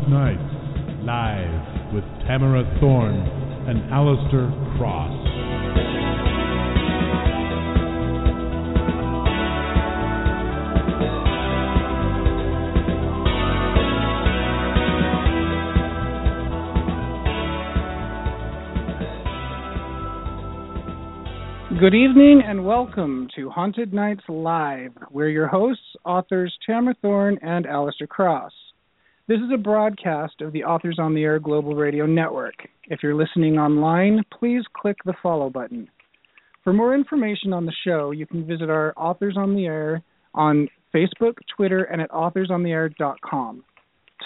Haunted Nights, live with Tamara Thorne and Alistair Cross. Good evening and welcome to Haunted Nights Live. We're your hosts, authors Tamara Thorne and Alistair Cross. This is a broadcast of the Authors on the Air Global Radio Network. If you're listening online, please click the follow button. For more information on the show, you can visit our Authors on the Air on Facebook, Twitter, and at authorsontheair.com.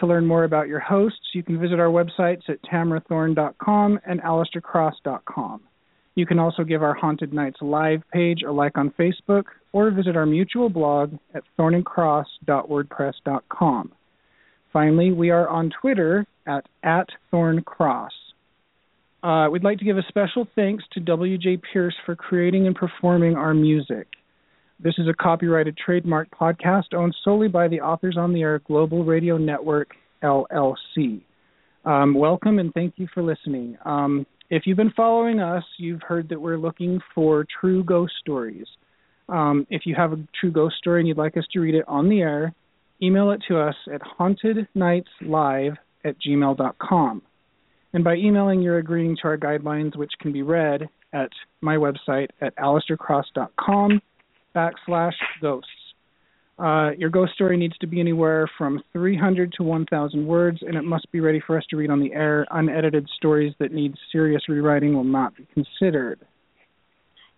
To learn more about your hosts, you can visit our websites at tamarathorne.com and alistaircross.com. You can also give our Haunted Nights live page a like on Facebook or visit our mutual blog at thornandcross.wordpress.com. Finally, we are on Twitter at, at thorncross. Uh, we'd like to give a special thanks to W.J. Pierce for creating and performing our music. This is a copyrighted trademark podcast owned solely by the Authors on the Air Global Radio Network, LLC. Um, welcome and thank you for listening. Um, if you've been following us, you've heard that we're looking for true ghost stories. Um, if you have a true ghost story and you'd like us to read it on the air, email it to us at hauntednightslive at gmail.com. And by emailing, you're agreeing to our guidelines, which can be read at my website at alistaircross.com backslash ghosts. Uh, your ghost story needs to be anywhere from 300 to 1,000 words, and it must be ready for us to read on the air. Unedited stories that need serious rewriting will not be considered.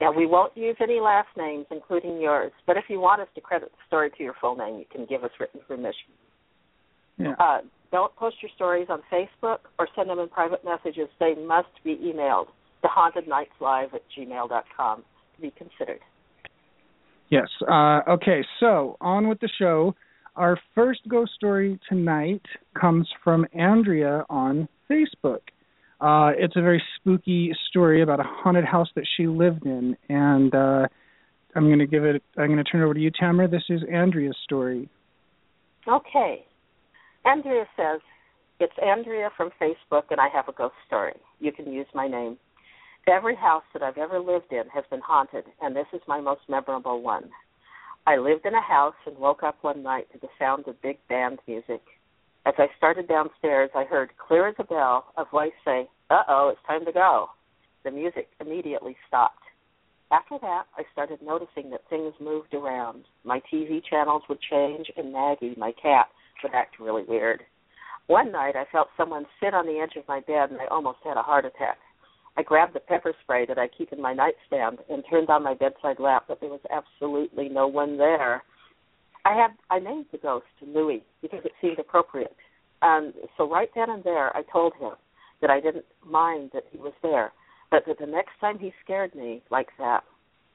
Yeah, we won't use any last names, including yours. But if you want us to credit the story to your full name, you can give us written permission. Yeah. Uh, don't post your stories on Facebook or send them in private messages. They must be emailed to hauntednightslive at gmail.com to be considered. Yes. Uh, okay, so on with the show. Our first ghost story tonight comes from Andrea on Facebook. Uh, it's a very spooky story about a haunted house that she lived in, and uh, I'm going to give it. I'm going to turn it over to you, Tamara. This is Andrea's story. Okay. Andrea says, It's Andrea from Facebook, and I have a ghost story. You can use my name. Every house that I've ever lived in has been haunted, and this is my most memorable one. I lived in a house and woke up one night to the sound of big band music. As I started downstairs, I heard clear as a bell a voice say, Uh oh, it's time to go. The music immediately stopped. After that, I started noticing that things moved around. My TV channels would change, and Maggie, my cat, would act really weird. One night, I felt someone sit on the edge of my bed, and I almost had a heart attack. I grabbed the pepper spray that I keep in my nightstand and turned on my bedside lamp, but there was absolutely no one there. I had I named the ghost Louis because it seemed appropriate. And so right then and there I told him that I didn't mind that he was there, but that the next time he scared me like that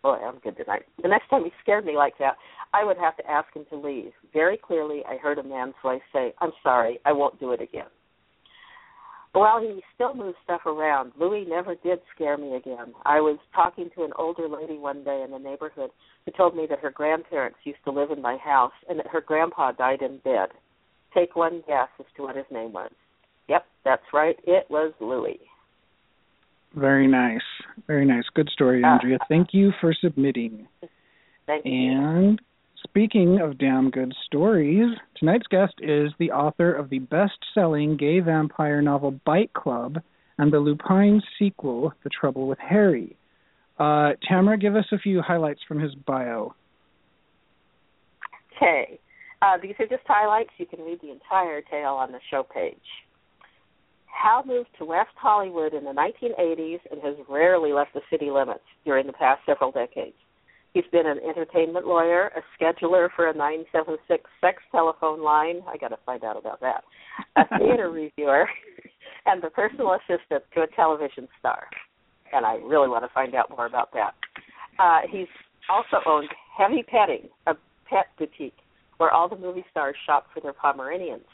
boy, I'm good tonight. The next time he scared me like that, I would have to ask him to leave. Very clearly I heard a man's voice say, I'm sorry, I won't do it again. While he still moved stuff around, Louis never did scare me again. I was talking to an older lady one day in the neighborhood who told me that her grandparents used to live in my house and that her grandpa died in bed. Take one guess as to what his name was. Yep, that's right. It was Louis. Very nice. Very nice. Good story, Andrea. Thank you for submitting. Thank you. And speaking of damn good stories, tonight's guest is the author of the best selling gay vampire novel Bite Club and the Lupine sequel, The Trouble with Harry. Uh, Tamara, give us a few highlights from his bio. Okay. Uh, these are just highlights. You can read the entire tale on the show page. Hal moved to West Hollywood in the 1980s and has rarely left the city limits during the past several decades. He's been an entertainment lawyer, a scheduler for a 976 sex telephone line. I got to find out about that. A theater reviewer, and the personal assistant to a television star. And I really want to find out more about that. Uh, he's also owned Heavy Petting, a pet boutique where all the movie stars shop for their Pomeranians.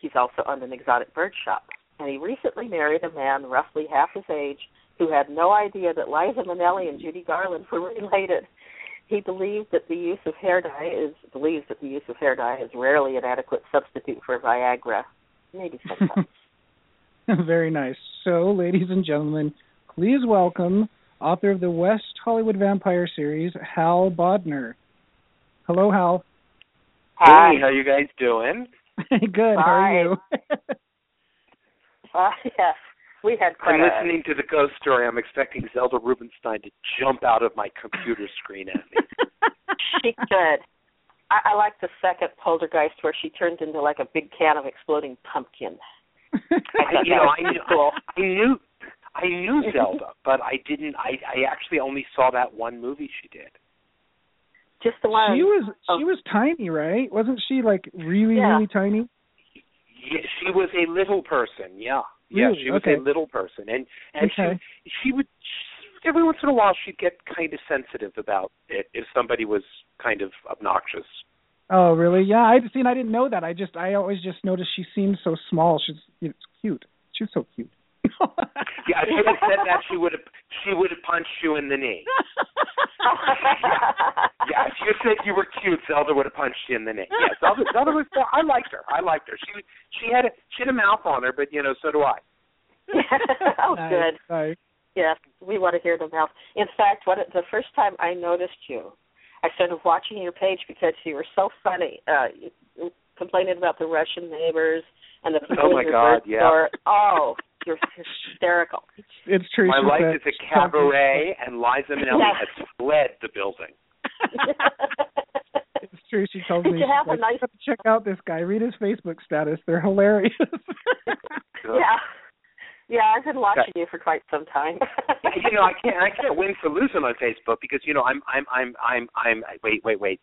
He's also owned an exotic bird shop. And he recently married a man roughly half his age who had no idea that Liza Minnelli and Judy Garland were related. He believed that the use of hair dye is believes that the use of hair dye is rarely an adequate substitute for Viagra. Maybe sometimes. Very nice. So, ladies and gentlemen, please welcome author of the West Hollywood Vampire series, Hal Bodner. Hello, Hal. Hi. Hey, how you guys doing? Good. How are you? uh, yes, we had quite I'm a- listening to the ghost story. I'm expecting Zelda Rubinstein to jump out of my computer screen at me. she could. I, I like the second poltergeist where she turned into like a big can of exploding pumpkin. I I, you know, I knew, cool. I knew, I knew Zelda, but I didn't. I, I actually only saw that one movie she did. Just the one. she was Oh. she was tiny, right? Wasn't she like really Yeah. really tiny? Yeah, she was a little person. Yeah, yeah, Really? she was Okay. a little person, and and Okay. she she would she, every once in a while she'd get kind of sensitive about it if somebody was kind of obnoxious. Oh, really? Yeah, I seen. I didn't know that. I just I always just noticed she seemed so small. She's it's cute. She's so cute. Yeah, if she had said that, she would have she would have punched you in the knee. Yeah, if you said you were cute, Zelda would have punched you in the knee. Yeah, Zelda, Zelda was. I liked her. I liked her. She she had a she had a mouth on her, but you know, so do I. oh, Nice, good. nice. Yes, we want to hear the mouth. In fact, what the first time I noticed you, I started watching your page because you were so funny. Uh, you, you complaining about the Russian neighbors and the people Oh, my in your God, yeah. store. Oh, you're hysterical. It's true. My life said- is a cabaret, and Liza Minnelli Yes. has fled the building. It's true. She tells Did me you have she's a nice- have to check out this guy. Read his Facebook status. They're hilarious. yeah, yeah. I've been watching you for quite some time. you know, I can't I can't win for losing on Facebook because you know I'm I'm I'm I'm I'm wait wait wait.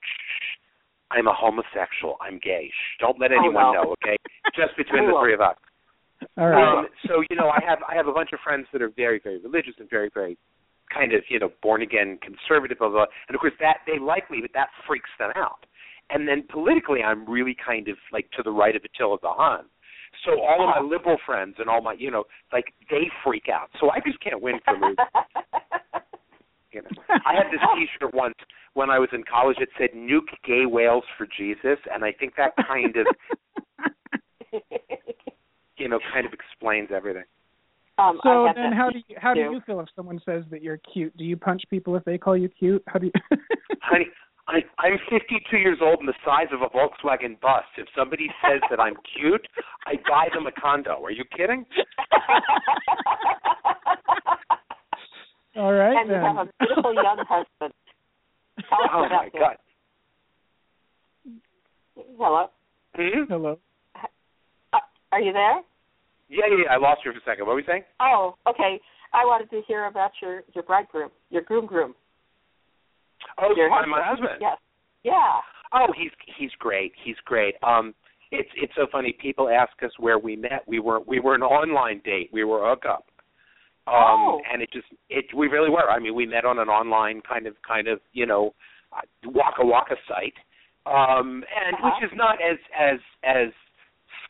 I'm a homosexual. I'm gay. Shh. Don't let Oh, anyone no. know, okay? Just between the three of us. All right. Um, so you know, I have I have a bunch of friends that are very very religious and very very kind of you know born again conservative, blah, blah, blah. and of course that they like me, but that freaks them out. And then politically, I'm really kind of like to the right of Attila the Hun. So all of my liberal friends and all my you know like they freak out. So I just can't win for losing. You know, I had this T-shirt once when I was in college. It said "Nuke gay whales for Jesus," and I think that kind of you know kind of explains everything. um, so have then, how do you how do you feel if someone says that you're cute? Do you punch people if they call you cute? How do you? Honey, I, I'm 52 years old and the size of a Volkswagen bus. If somebody says that I'm cute, I buy them a condo. Are you kidding? All right and you have a beautiful young husband. Oh my him. God. Hello. Hmm? Hello. Are you there? Yeah, yeah, yeah. I lost you for a second. What were you saying? Oh, okay. I wanted to hear about your your bridegroom, your groom groom. Oh, Your my, my husband. Yes. Yeah. Oh, he's he's great. He's great. Um, it's it's so funny. People ask us where we met. We were we were an online date. We were hook up. Um, Oh. and it just it we really were. I mean, we met on an online kind of kind of you know uh, waka waka site, um, and Uh-huh. which is not as as as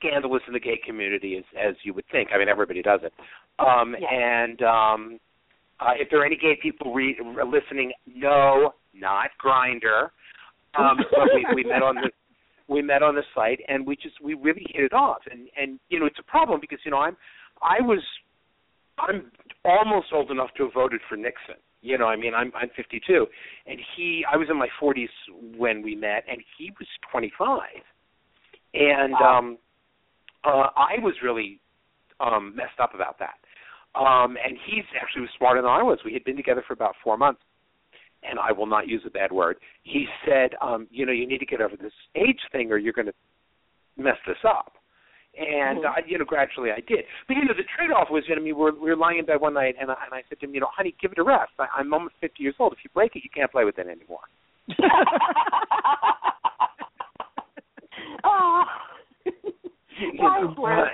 scandalous in the gay community as as you would think. I mean, everybody does it. Um, Yeah. And um, uh, if there are any gay people re- listening, no, not Grindr. Um, but we, we met on the we met on the site, and we just we really hit it off. And and you know, it's a problem because you know I'm I was I'm almost old enough to have voted for Nixon. You know, I mean, I'm I'm 52, and he I was in my 40s when we met, and he was 25, and Wow. um, uh, I was really um messed up about that. Um, and he's actually was smarter than I was. We had been together for about four months, and I will not use a bad word. He said, um, you know, you need to get over this age thing, or you're going to mess this up. And Mhm. I, you know, gradually I did. But you know, the trade-off was, you know, I mean, we were, we were lying in bed one night, and I, and I said to him, you know, honey, give it a rest. I, I'm almost 50 years old. If you break it, you can't play with it anymore. oh. You Wise know, words.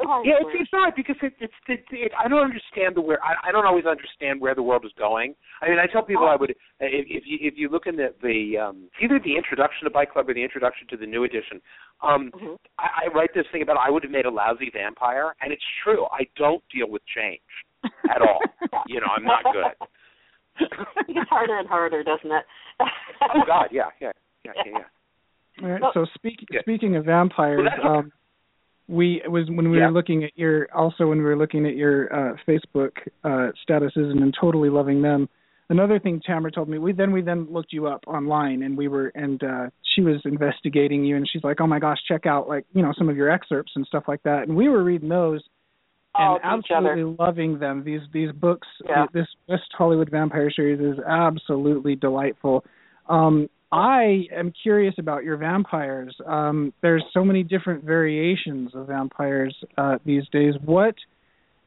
uh, Wise yeah, it's, it's not because it, it's it, it, I don't understand the where I, I don't always understand where the world is going. I mean, I tell people I would if, if you if you look in the the um, either the introduction to Bite Club or the introduction to the new edition. Um, Mhm. I, I write this thing about I would have made a lousy vampire, and it's true. I don't deal with change at all. you know, I'm not good. it gets harder and harder, doesn't it? oh God, yeah, yeah, yeah, yeah. yeah. All right. Well- So speak, Yeah. speaking of vampires, Well, um, we was when we Yeah. were looking at your also when we were looking at your uh, Facebook uh, statuses and, and totally loving them. Another thing Tamara told me, we then we then looked you up online and we were and uh she was investigating you and she's like, "Oh my gosh, check out like, you know, some of your excerpts and stuff like that." And we were reading those oh, and each absolutely loving them. These these books, Yeah. this West Hollywood Vampire series is absolutely delightful. Um, I am curious about your vampires. Um, there's so many different variations of vampires uh, these days. What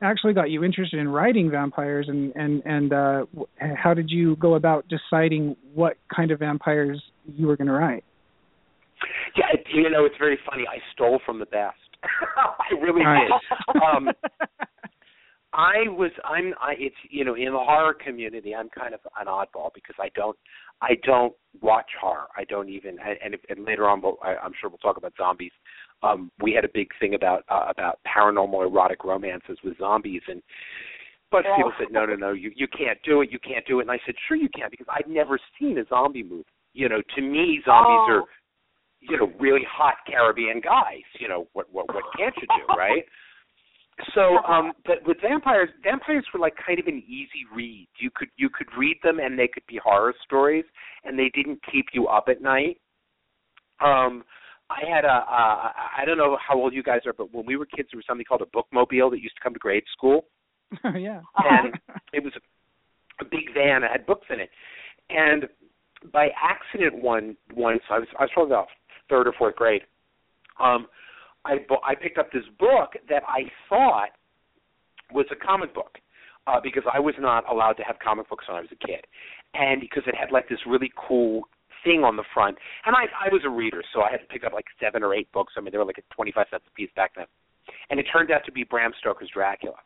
actually got you interested in writing vampires, and and and uh, how did you go about deciding what kind of vampires you were going to write? Yeah, it, you know, it's very funny. I stole from the best. I really Nice. did. Um, I was I'm I it's you know in the horror community I'm kind of an oddball because I don't I don't watch horror I don't even and and, later on we'll, I, I'm sure we'll talk about zombies um we had a big thing about uh, about paranormal erotic romances with zombies and but Yeah. people said no no no you you can't do it you can't do it and I said sure you can because I've never seen a zombie movie you know to me zombies Oh. are you know really hot Caribbean guys you know what what what can't you do right so, um, but with vampires, vampires were like kind of an easy read. You could you could read them, and they could be horror stories, and they didn't keep you up at night. Um, I had a uh, I don't know how old you guys are, but when we were kids, there was something called a bookmobile that used to come to grade school, yeah. and it was a, a big van that had books in it. And by accident, one once I was I was probably about third or fourth grade. Um, I bu- I picked up this book that I thought was a comic book uh, because I was not allowed to have comic books when I was a kid, and because it had like this really cool thing on the front. And I I was a reader, so I had to pick up like seven or eight books. I mean, they were like twenty five cents a piece back then, and it turned out to be Bram Stoker's Dracula.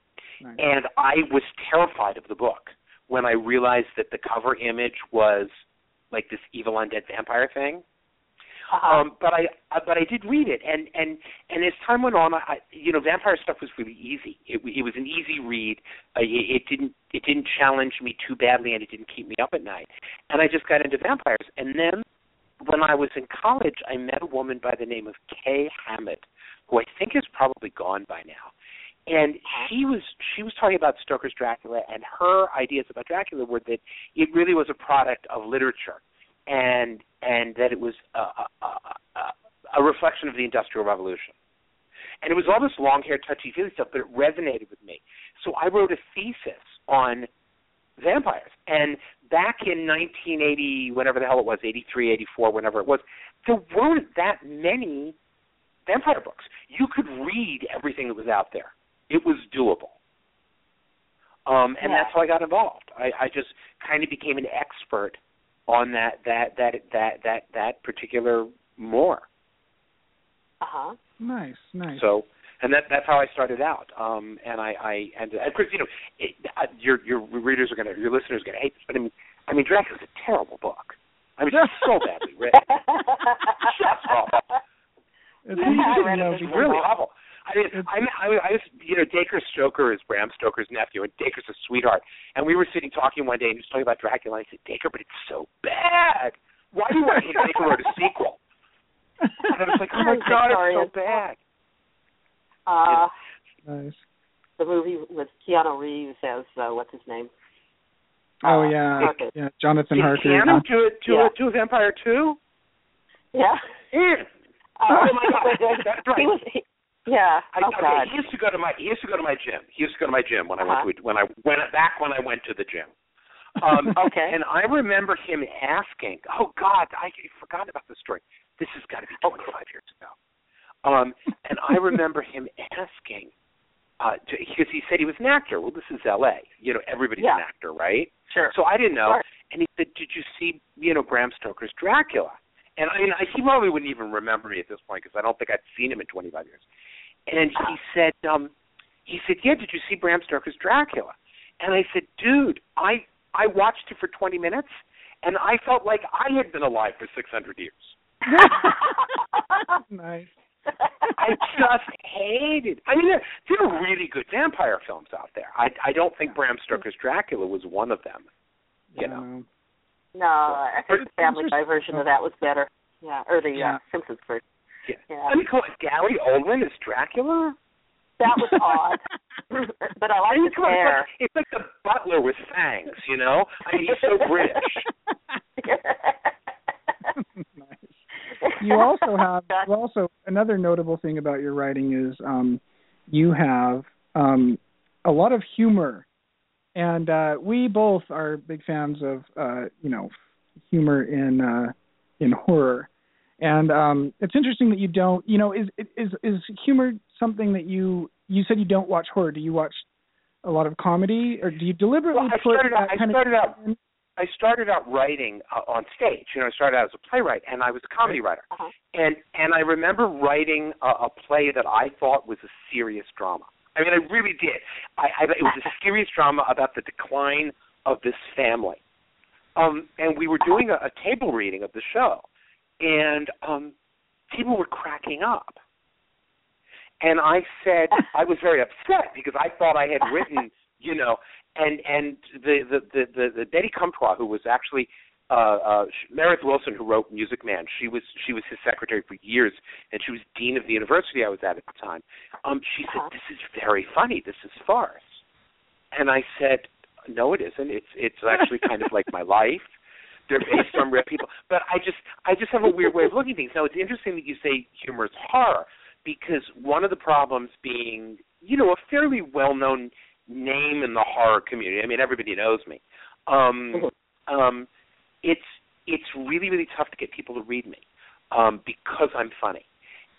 Nice. And I was terrified of the book when I realized that the cover image was like this evil undead vampire thing. Uh-huh. Um, but I but I did read it, and and and as time went on, I, I you know vampire stuff was really easy. It, it was an easy read. Uh, it, it didn't it didn't challenge me too badly, and it didn't keep me up at night. And I just got into vampires. And then when I was in college, I met a woman by the name of Kay Hammett, who I think is probably gone by now. And she was she was talking about Stoker's Dracula, and her ideas about Dracula were that it really was a product of literature and and that it was a, a, a, a reflection of the Industrial Revolution. And it was all this long hair, touchy-feely stuff, but it resonated with me. So I wrote a thesis on vampires. And back in 1980, whatever the hell it was, 83, 84, whenever it was, there weren't that many vampire books. You could read everything that was out there. It was doable. Um, and Yeah. that's how I got involved. I, I just kind of became an expert on that that that that that that particular more. Uh-huh. Nice, nice. So, and that that's how I started out. Um, and I I and of course you know it, uh, your your readers are gonna your listeners are gonna hate this, but I mean I mean Dracula's a terrible book. I mean it's so badly written. Just awful. it's I interesting read it though as It's really awful. I mean, It's- I, I, I was, you know, Dacre Stoker is Bram Stoker's nephew, and Dacre's a sweetheart. And we were sitting talking one day, and he was talking about Dracula. And I said, Dacre, but it's so bad. Why do you want to Dacre wrote a sequel? And I was like, oh my god, it's so bad. Uh, nice. the movie with Keanu Reeves as uh, what's his name? Oh uh, yeah, Harker. yeah. Jonathan Did Harker. Keanu do it to Yeah. a to a vampire too? Yeah. Yeah. Uh, Oh my God, that's right. He was. He, yeah. I, oh okay, God. he used to go to my he used to go to my gym. He used to go to my gym when I Uh-huh. went to when I went back when I went to the gym. Um, Okay. And I remember him asking, "Oh God, I forgot about the story. This has got to be Oh, 25 years ago." Um, and I remember him asking, uh, to, because he said he was an actor. Well, this is L.A. You know, everybody's Yeah. an actor, right? Sure. So I didn't know. Sure. And he said, "Did you see, you know, Bram Stoker's Dracula?" And I mean, I, he probably wouldn't even remember me at this point because I don't think I'd seen him in 25 years. And he said, um, he said, "Yeah, did you see Bram Stoker's Dracula?" And I said, "Dude, I I watched it for 20 minutes, and I felt like I had been alive for 600 years. nice. I just hated. I mean, there, there are really good vampire films out there. I I don't think Bram Stoker's Dracula was one of them. You know, no, I think the Family Guy version of that was better. Yeah, or the Yeah. uh, Simpsons version. Yeah. Yeah. I mean, come on, Gary Oldman is Dracula. That was odd, but I I like mean, his hair. it's like, like the butler with fangs. You know, I mean, he's so British. nice. You also have you also another notable thing about your writing is um, you have um, a lot of humor, and uh, we both are big fans of uh, you know humor in uh, in horror. And um, it's interesting that you don't, you know, is is is humor something that you you said you don't watch horror? Do you watch a lot of comedy, or do you deliberately Well, I put started out- that I started of out- in? I started out writing uh, on stage. You know, I started out as a playwright, and I was a comedy writer. Uh-huh. And and I remember writing a, a play that I thought was a serious drama. I mean, I really did. I, I it was a serious drama about the decline of this family. Um, and we were doing a, a table reading of the show, and um, people were cracking up. And I said I was very upset because I thought I had written, you know, and and the the the, the, the Betty Comtois, who was actually uh, uh, Meredith Willson, who wrote Music Man, she was she was his secretary for years, and she was dean of the university I was at at the time. Um, she Uh-huh. said, "This is very funny. This is farce," and I said, "No, it isn't. It's it's actually kind of like my life." They're based on real people, but I just I just have a weird way of looking at things. Now it's interesting that you say humor is horror because one of the problems being, you know, a fairly well-known name in the horror community. I mean, everybody knows me. Um, um, it's it's really really tough to get people to read me um, because I'm funny,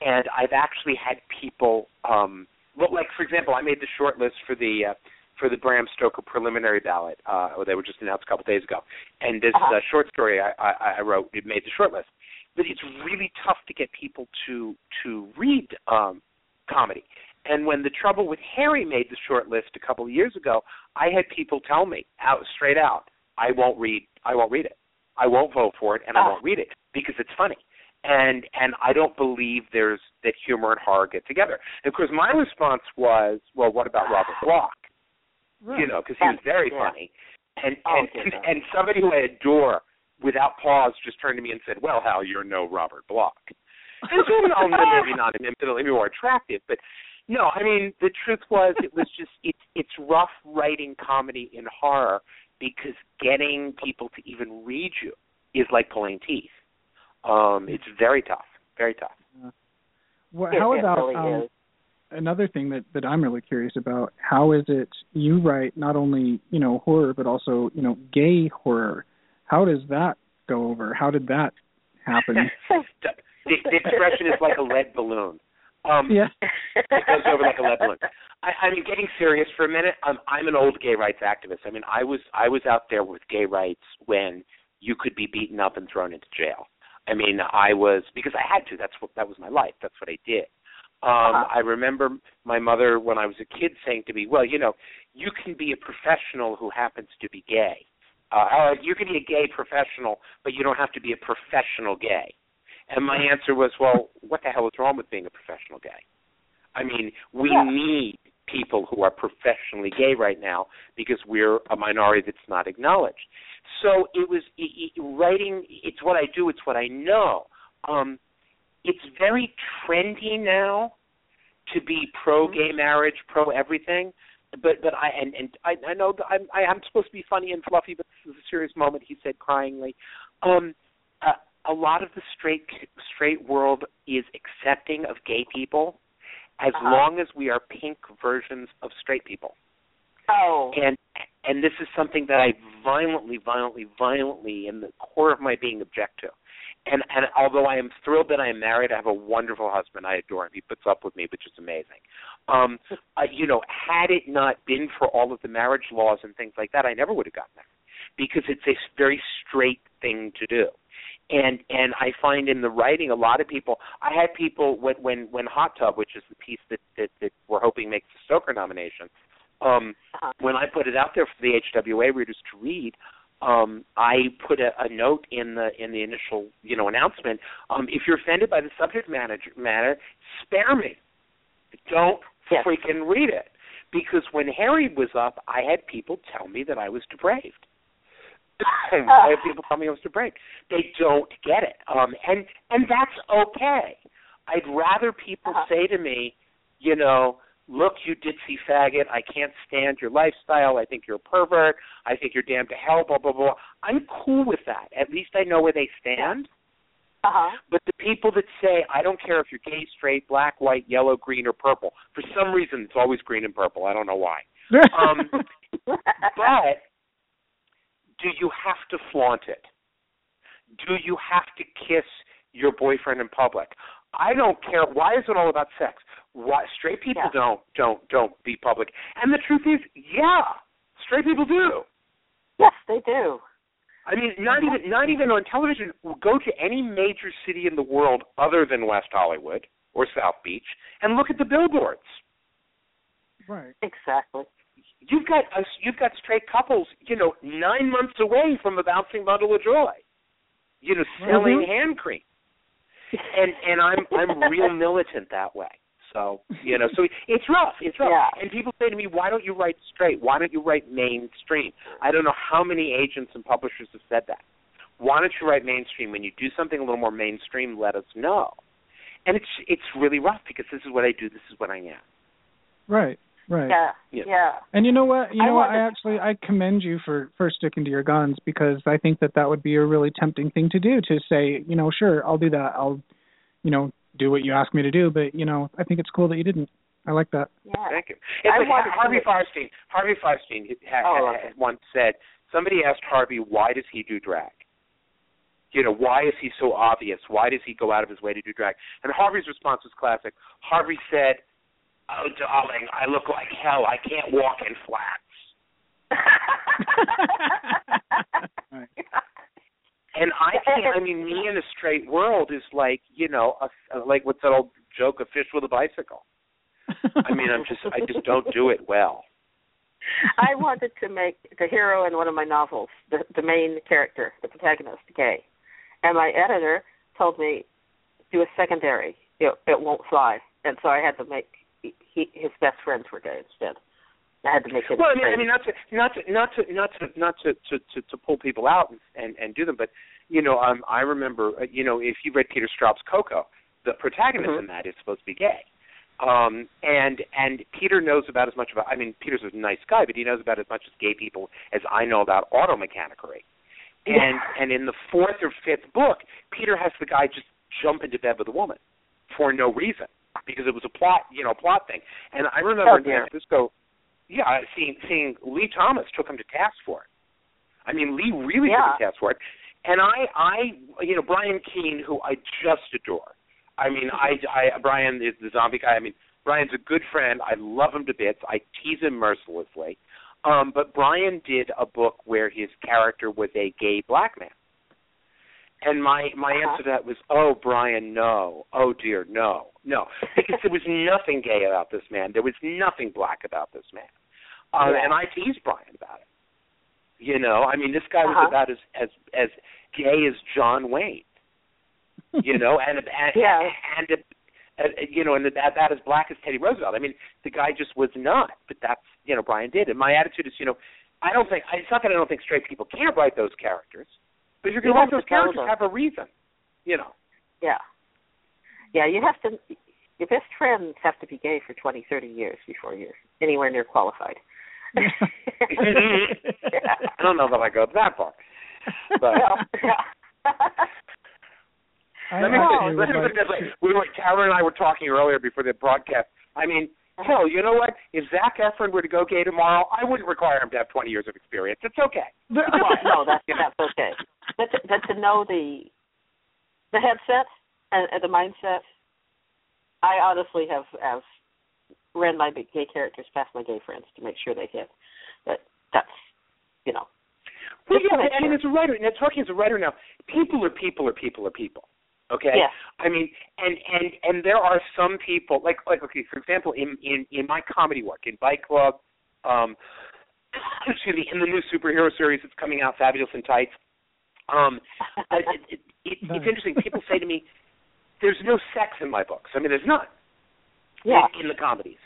and I've actually had people. Um, well, like for example, I made the short list for the uh, for the Bram Stoker preliminary ballot. Uh, they were just announced a couple days ago, and this Uh-huh. uh, short story I, I, I wrote it made the short list. But it's really tough to get people to to read um, comedy. And when the trouble with Harry made the short list a couple of years ago, I had people tell me out straight out, I won't read I won't read it. I won't vote for it and I Ah. won't read it because it's funny. And and I don't believe there's that humor and horror get together. And of course my response was, well, what about Robert Bloch? You know, because he was very Yeah. funny. And Oh, and goodness. and somebody who I adore without pause just turned to me and said, "Well, Hal, you're no Robert Bloch." And so no, maybe not infinitely more attractive, but no, I mean the truth was it was just it's it's rough writing comedy in horror because getting people to even read you is like pulling teeth. Um, it's very tough, very tough. Well, how it about really um, is. Another thing that that I'm really curious about? How is it you write not only you know horror but also you know gay horror? How does that go over? How did that happen? the, the expression is like a lead balloon. Um, yeah. it goes over like a lead balloon. I, I mean, getting serious for a minute. I'm I'm an old gay rights activist. I mean, I was I was out there with gay rights when you could be beaten up and thrown into jail. I mean, I was because I had to. That's what that was my life. That's what I did. Um, Uh-huh. I remember my mother when I was a kid saying to me, "Well, you know, you can be a professional who happens to be gay. Uh, you can be a gay professional, but you don't have to be a professional gay." And my answer was, "Well, what the hell is wrong with being a professional gay? I mean, we Yeah. need people who are professionally gay right now because we're a minority that's not acknowledged." So it was it, it, writing. It's what I do. It's what I know. Um, it's very trendy now to be pro gay marriage, pro everything. but but I and and I, I know that I'm I, I'm supposed to be funny and fluffy, but this is a serious moment. He said cryingly, um, uh, a lot of the straight straight world is accepting of gay people, as Uh-huh. long as we are pink versions of straight people. Oh. And and this is something that I violently, violently, violently, in the core of my being, object to. And and although I am thrilled that I am married, I have a wonderful husband. I adore him. He puts up with me, which is amazing. Um, uh, you know, had it not been for all of the marriage laws and things like that, I never would have gotten married because it's a very straight thing to do. And and I find in the writing a lot of people. I had people when when when Hot Tub, which is the piece that that, that we're hoping makes the Stoker nomination. Um, Uh-huh. when I put it out there for the HWA readers to read, um, I put a, a note in the in the initial you know announcement. Um, if you're offended by the subject matter, matter spare me. Don't Yes. freaking read it. Because when Harry was up, I had people tell me that I was depraved. I had people tell me I was depraved. They don't get it, um, and and that's okay. I'd rather people Uh-huh. say to me, you know, look, you ditzy faggot, I can't stand your lifestyle. I think you're a pervert. I think you're damned to hell. Blah blah blah. I'm cool with that. At least I know where they stand. Uh huh. But the people that say, I don't care if you're gay, straight, black, white, yellow, green, or purple, for some reason it's always green and purple. I don't know why. Um, but do you have to flaunt it? Do you have to kiss your boyfriend in public? I don't care. Why is it all about sex? Why straight people Yeah. don't don't don't be public. And the truth is, yeah, straight people do. yes, they do. I mean, not even not even on television. Go to any major city in the world other than West Hollywood or South Beach and look at the billboards. right. Exactly. You've got us. You've got straight couples, you know, nine months away from a bouncing bundle of joy. You know, selling Mhm. hand cream, and and I'm I'm real militant that way. So you know, so it's rough. It's rough. Yeah. And people say to me, "Why don't you write straight? Why don't you write mainstream?" I don't know how many agents and publishers have said that. Why don't you write mainstream? When you do something a little more mainstream, let us know. And it's it's really rough because this is what I do. This is what I am. Right. Right. Yeah. Yeah. Yeah. And you know what? You I know what? I actually I commend you for for sticking to your guns because I think that that would be a really tempting thing to do to say, you know, sure, I'll do that. I'll, you know, do what you ask me to do. But you know, I think it's cool that you didn't. I like that. Yeah. Thank you. It's I like wanted Harvey to- Fierstein. Harvey Fierstein had, Oh, had, okay. had once said somebody asked Harvey why does he do drag. You know why is he so obvious? Why does he go out of his way to do drag? And Harvey's response was classic. Harvey said, "Oh, darling, I look like hell. I can't walk in flats." Right. And I can't. I mean, me in a straight world is like you know, a, like what's that old joke? A fish with a bicycle. I mean, I'm just I just don't do it well. I wanted to make the hero in one of my novels, the the main character, the protagonist, gay, and my editor told me do a secondary. It it won't fly, and so I had to make he, his best friends were gay instead. I had to make it. Well, I mean, I mean, not to not to not to not to not to to to, to pull people out and, and and do them, but you know, um, I remember, uh, you know, if you read Peter Straub's Koko, the protagonist Mhm. in that is supposed to be gay, um, and and Peter knows about as much about. I mean, Peter's a nice guy, but he knows about as much as gay people as I know about auto mechanicery. And and in the fourth or fifth book, Peter has the guy just jump into bed with a woman for no reason because it was a plot, you know, plot thing. And I remember Oh, in. San Francisco, yeah, seeing seeing Lee Thomas took him to task for it. I mean, Lee really Yeah. took him to task for it. And I, I, you know, Brian Keene, who I just adore. I mean, I, I, Brian is the zombie guy. I mean, Brian's a good friend. I love him to bits. I tease him mercilessly. Um, but Brian did a book where his character was a gay black man. And my my Uh-huh. answer to that was, "Oh, Brian, no. Oh dear, no, no," because there was nothing gay about this man. There was nothing black about this man. Uh, Yeah. And I tease Brian about it. You know, I mean, this guy was Uh-huh. about as as as gay as John Wayne. You know, and and Yeah. and, and uh, you know, and about, about as black as Teddy Roosevelt. I mean, the guy just was not. But that's you know, Brian did. And my attitude is, you know, I don't think it's not that I don't think straight people can't write those characters, but you're going You to write have those characters, them. have a reason. You know. Yeah. Yeah, you have to your best friends have to be gay for twenty, thirty years before you're anywhere near qualified. I don't know that I go that far, but. Well, yeah. Let me, actually let me would put it this like way. We were, Tara and I were talking earlier before the broadcast. I mean, hell, you know what? If Zac Efron were to go gay tomorrow, I wouldn't require him to have 20 years of experience. It's okay. well, no, that's that's okay. But to, but to know the the headset and, and the mindset, I honestly have have ran my gay characters past my gay friends to make sure they hit. But that's you know. Well, yeah, make I mean, as a writer, and talking as a writer now, people are people are people are people. Okay. Yes. I mean, and and and there are some people like like okay, for example, in in in my comedy work in Bite Club, um, excuse me, in the new superhero series that's coming out, Fabulous in Tights. Um, it, it, it, it, it's interesting. People say to me, "There's no sex in my books." I mean, there's none Yeah. in, the comedies,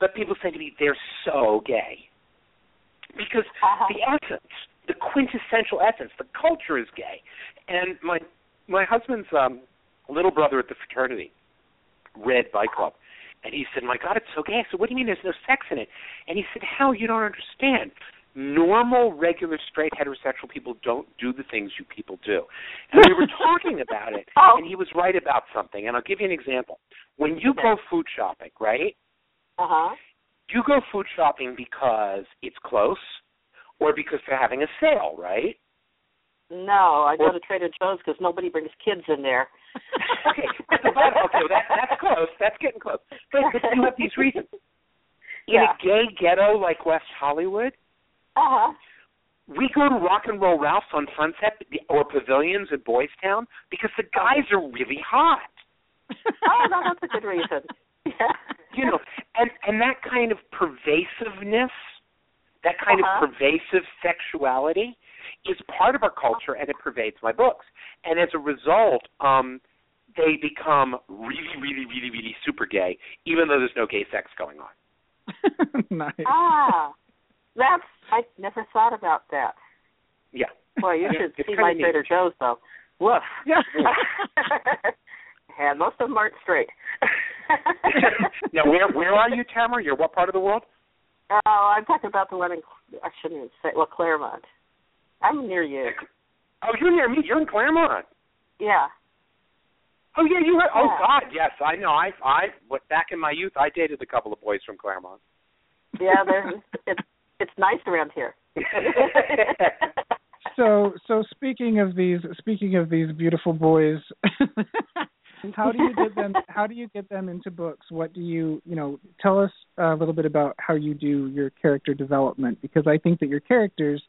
but people say to me, "They're so gay," because Uh-huh. the essence, the quintessential essence, the culture is gay. And my my husband's um little brother at the fraternity read Bite Club. And he said, My God, it's so gay. I said, What do you mean there's no sex in it? And he said, Hal, you don't understand. Normal, regular, straight, heterosexual people don't do the things you people do. And we were talking about it, Oh. and he was right about something. And I'll give you an example. When you go food shopping, right? Uh huh. you go food shopping because it's close or because they're having a sale, right? No, I go Well- to Trader Joe's because nobody brings kids in there. okay, okay, well, that, that's close. That's getting close. But, but you have these reasons. In Yeah. a gay ghetto like West Hollywood, Uh huh. we go to Rock and Roll Ralph's on Sunset or Pavilions in Boys Town because the guys are really hot. Oh no, that's a good reason. Yeah. You know, and and that kind of pervasiveness, that kind Uh-huh. of pervasive sexuality, is part of our culture, and it pervades my books. And as a result, um, they become really, really, really, really super gay, even though there's no gay sex going on. nice. Ah, that's I never thought about that. Yeah. Well, you should it's see my. Trader Joe's though. Woof. Yeah. and most of them aren't straight. now, where where are you, Tamara? You're what part of the world? Oh, I'm talking about the one in I shouldn't even say well Claremont. I'm near you. Oh, you're near me. You're in Claremont. Yeah. Oh yeah, you. Were, oh Yeah. God, yes, I know. I I what back in my youth, I dated a couple of boys from Claremont. Yeah, there's it's it's nice around here. so so speaking of these speaking of these beautiful boys how do you get them how do you get them into books? What do you you know tell us a little bit about how you do your character development because i think that your characters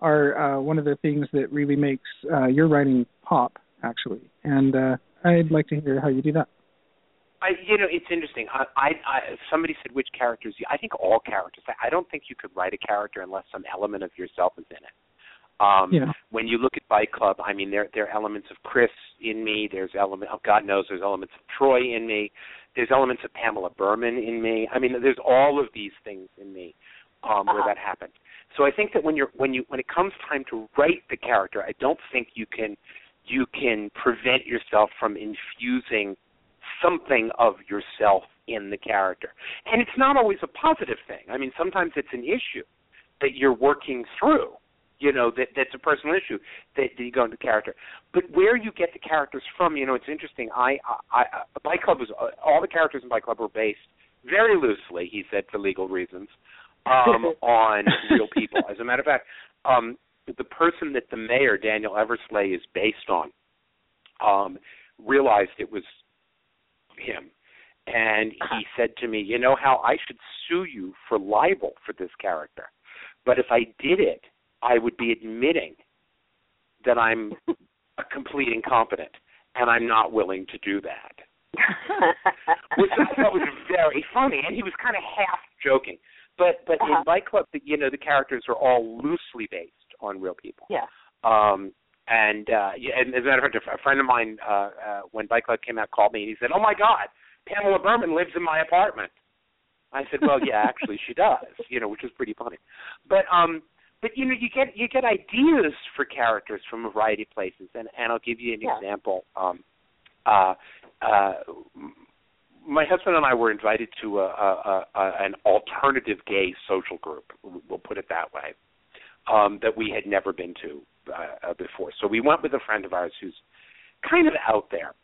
are uh, one of the things that really makes uh, your writing pop actually. And uh, i'd like to hear how you do that I, you know, it's interesting. I, I, I, somebody said which characters. I think all characters. I don't think you could write a character unless some element of yourself is in it. Um, Yeah. When you look at Bite Club, I mean, there there are elements of Chris in me. There's element. Oh, God knows, there's elements of Troy in me. There's elements of Pamela Berman in me. I mean, there's all of these things in me um, where Uh-huh. that happens. So I think that when you're when you when it comes time to write the character, I don't think you can you can prevent yourself from infusing something of yourself in the character. And it's not always a positive thing. I mean, sometimes it's an issue that you're working through. You know, that that's a personal issue that, that you go into character. But where you get the characters from, you know, it's interesting. I, I, I Bite Club was all the characters in Bite Club were based very loosely. He said for legal reasons um, on real people. As a matter of fact, um, the person that the mayor Daniel Eversley is based on um, realized it was him, and he said to me, "You know how I should sue you for libel for this character, but if I did it, I would be admitting that I'm a complete incompetent, and I'm not willing to do that." which I thought was very funny, and he was kind of half joking. But but Uh-huh. in Bite Club, the, you know, the characters are all loosely based on real people. yeah. Um, and uh, yeah, and as a matter of fact, a friend of mine, uh, uh, when Bite Club came out, called me and he said, "Oh my God, Pamela Berman lives in my apartment." I said, "Well, yeah, actually, she does," you know, which was pretty funny. But um, but you know, you get you get ideas for characters from a variety of places, and and I'll give you an Yeah. example. Um, uh, uh, my husband and I were invited to a, a, a, an alternative gay social group. We'll put it that way. Um, that we had never been to uh, before. So we went with a friend of ours who's kind of out there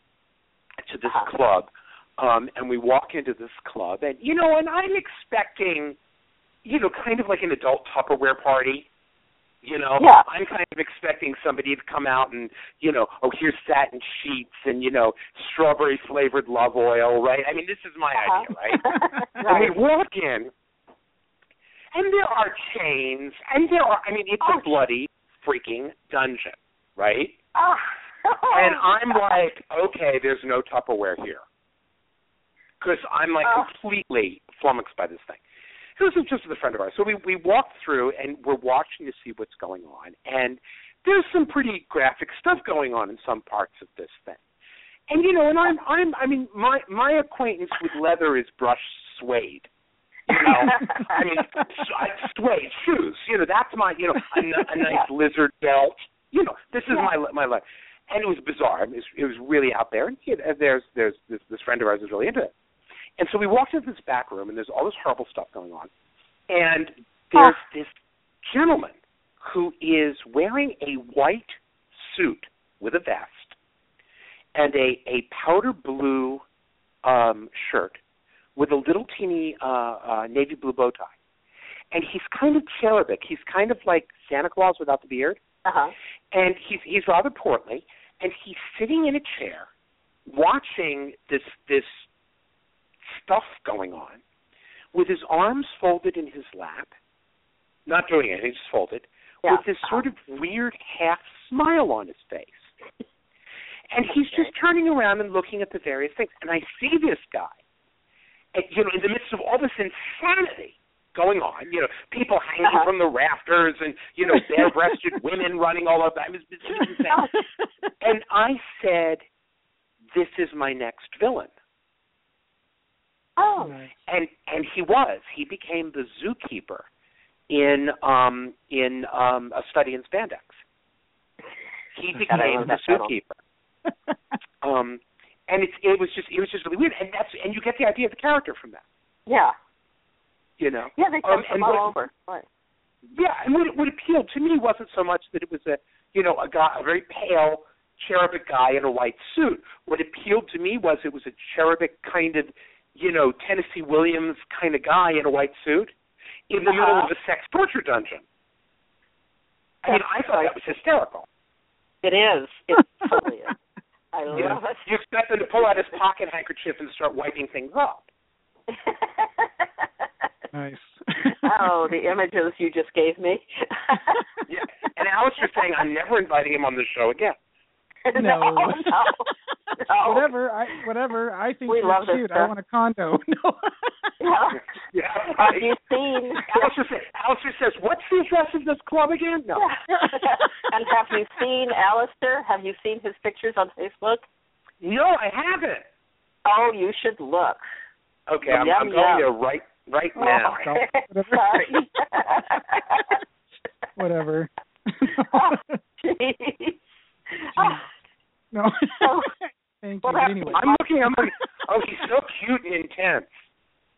to this Uh-huh. club, um, and we walk into this club, and you know, and I'm expecting, you know, kind of like an adult Tupperware party. You know, Yeah. I'm kind of expecting somebody to come out and, you know, oh, here's satin sheets and, you know, strawberry flavored love oil, right? I mean, this is my Uh-huh. idea, right? right. And we walk in, and there are chains, and there are, I mean, it's Oh. a bloody freaking dungeon, right? Oh. And I'm like, okay, there's no Tupperware here. Because I'm like Oh. completely flummoxed by this thing. This is just with a friend of ours. So we, we walk through and we're watching to see what's going on. And there's some pretty graphic stuff going on in some parts of this thing. And you know, and I'm I'm I mean my my acquaintance with leather is brushed suede. You know, I mean uh, suede shoes. You know, that's my you know a nice Yeah. lizard belt. You know, this is Yeah. my my life. And it was bizarre. It was, it was really out there. And you know, there's there's this, this friend of ours is really into it. And so we walked into this back room, and there's all this horrible stuff going on. And there's this gentleman who is wearing a white suit with a vest and a a powder blue um shirt with a little teeny uh, uh navy blue bow tie. And he's kind of cherubic. He's kind of like Santa Claus without the beard. Uh-huh. And he's he's rather portly and he's sitting in a chair watching this this stuff going on with his arms folded in his lap, not doing anything, just folded, Yeah. with this sort of weird half smile on his face. And he's just turning around and looking at the various things. And I see this guy, you know, in the midst of all this insanity going on, you know, people hanging Uh-huh. from the rafters and, you know, bare-breasted women running all over. I was, it was insane. And I said, this is my next villain. Oh. and and he was he became the zookeeper in um in um a study in spandex he became the zookeeper um and it's it was just it was just really weird and that's and you get the idea of the character from that Yeah. you know Yeah, they come Um, from and all what- over. Right. yeah, and what, what appealed to me wasn't so much that it was a, you know, a guy, a very pale, cherubic guy in a white suit. What appealed to me was it was a cherubic kind of, you know, Tennessee Williams kind of guy in a white suit in the middle Uh-huh. of a sex torture dungeon. I mean, I thought that was hysterical. It is. It totally is. I You, know, love it. you expect him to pull out his pocket handkerchief and start wiping things up. nice. oh, the images you just gave me. Yeah, and Alistair's saying I'm never inviting him on the show again. no, No. no, no. whatever. I whatever. I think We you're love this cute. I want a condo. No. Yeah. Yeah, Have you seen? Alistair says, Alistair says, "What's the address of this club again?" No. and have you seen Alistair? Have you seen his pictures on Facebook? No, I haven't. Oh, you should look. Okay, I'm, Yum, I'm going there right right oh, now. Oh, Whatever. Sorry. Whatever. oh, jeez. Oh, no. Oh. Thank What you. happened? Anyway. I'm looking. I'm looking. Oh, he's so cute and intense.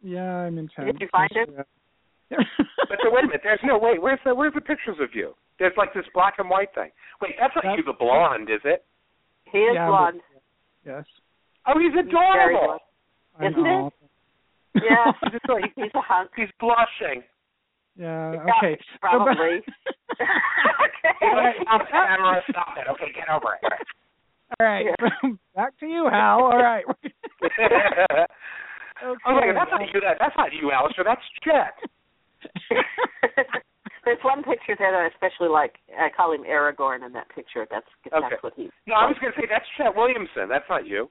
Yeah, I'm intense. Did you find it? Yeah. But so wait a minute. There's no wait. Where's the Where's the pictures of you? There's like this black and white thing. Wait, that's not you, the blonde, is it? he is Yeah, blonde. yes. Oh, he's adorable. blonde. I Isn't know. it? Yeah. He's adorable. He's, He's a hunk. he's blushing. Yeah. Yeah, Okay. Probably. okay. Stop, camera. Stop it. Okay, get over it. All right. Back to you, Hal. All right. okay. Oh my God, that's not you. That that's not you, Alistair. That's Chet. There's one picture there that I especially like. I call him Aragorn in that picture. That's that's Okay. what he's. No, I was going to say that's Chet Williamson. That's not you.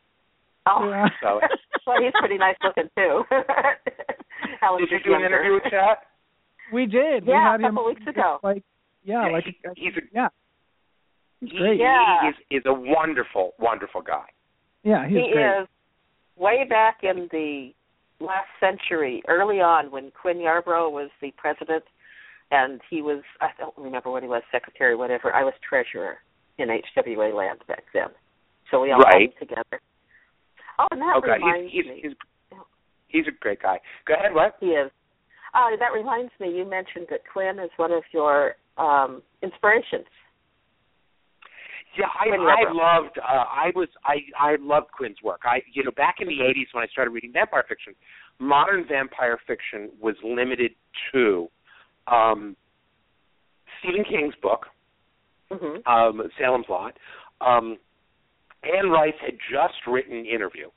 Oh, Yeah. So, well, he's pretty nice looking too. Alan did you is do an interview with Chet? We did. we Yeah, had a couple him, weeks ago. Like, yeah, Yeah, like he- a- he's a- yeah. He's great. Yeah. he is is a wonderful, wonderful guy. Yeah, he's he great. is way back in the last century, early on when Quinn Yarbro was the president, and he was I don't remember what he was, secretary, whatever. I was treasurer in HWA land back then, so we all Right. got together. Oh, and that Okay, reminds he's me. he's He's a great guy. Go ahead. What? He is. Uh, that reminds me. You mentioned that Quinn is one of your um, inspirations. Yeah, I, I loved. Uh, I was. I I loved Quinn's work. I you know back in the '80s when I started reading vampire fiction, modern vampire fiction was limited to um, Stephen King's book, mm-hmm. um, Salem's Lot. Um, Anne Rice had just written Interview.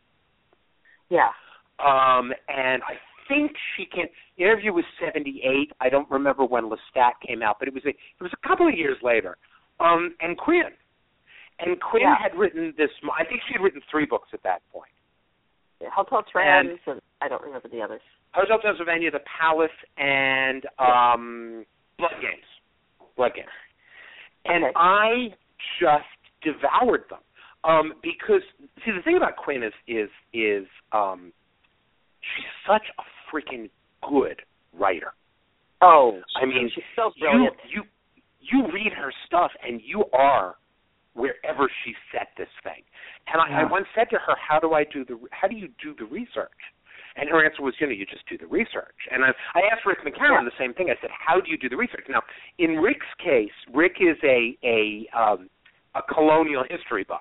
Yeah. Um, and I think she can. Interview was '78. I don't remember when Lestat came out, but it was a it was a couple of years later. Um, and Quinn and Quinn yeah. had written this. I think she had written three books at that point. Hotel Trans, and, and, I don't remember the others. Hotel Transylvania, The Palace, and um, Blood Games. Blood Games. And okay. I just devoured them um, because see the thing about Quinn is is is um, she's such a freaking good writer. Oh, I mean, she's so brilliant. You you, you read her stuff and you are wherever she set this thing. And I, yeah. I once said to her, "How do I do the? How do you do the research?" And her answer was, "You know, you just do the research." And I, I asked Rick McCallum yeah. the same thing. I said, "How do you do the research?" Now, in Rick's case, Rick is a a um, a colonial history buff.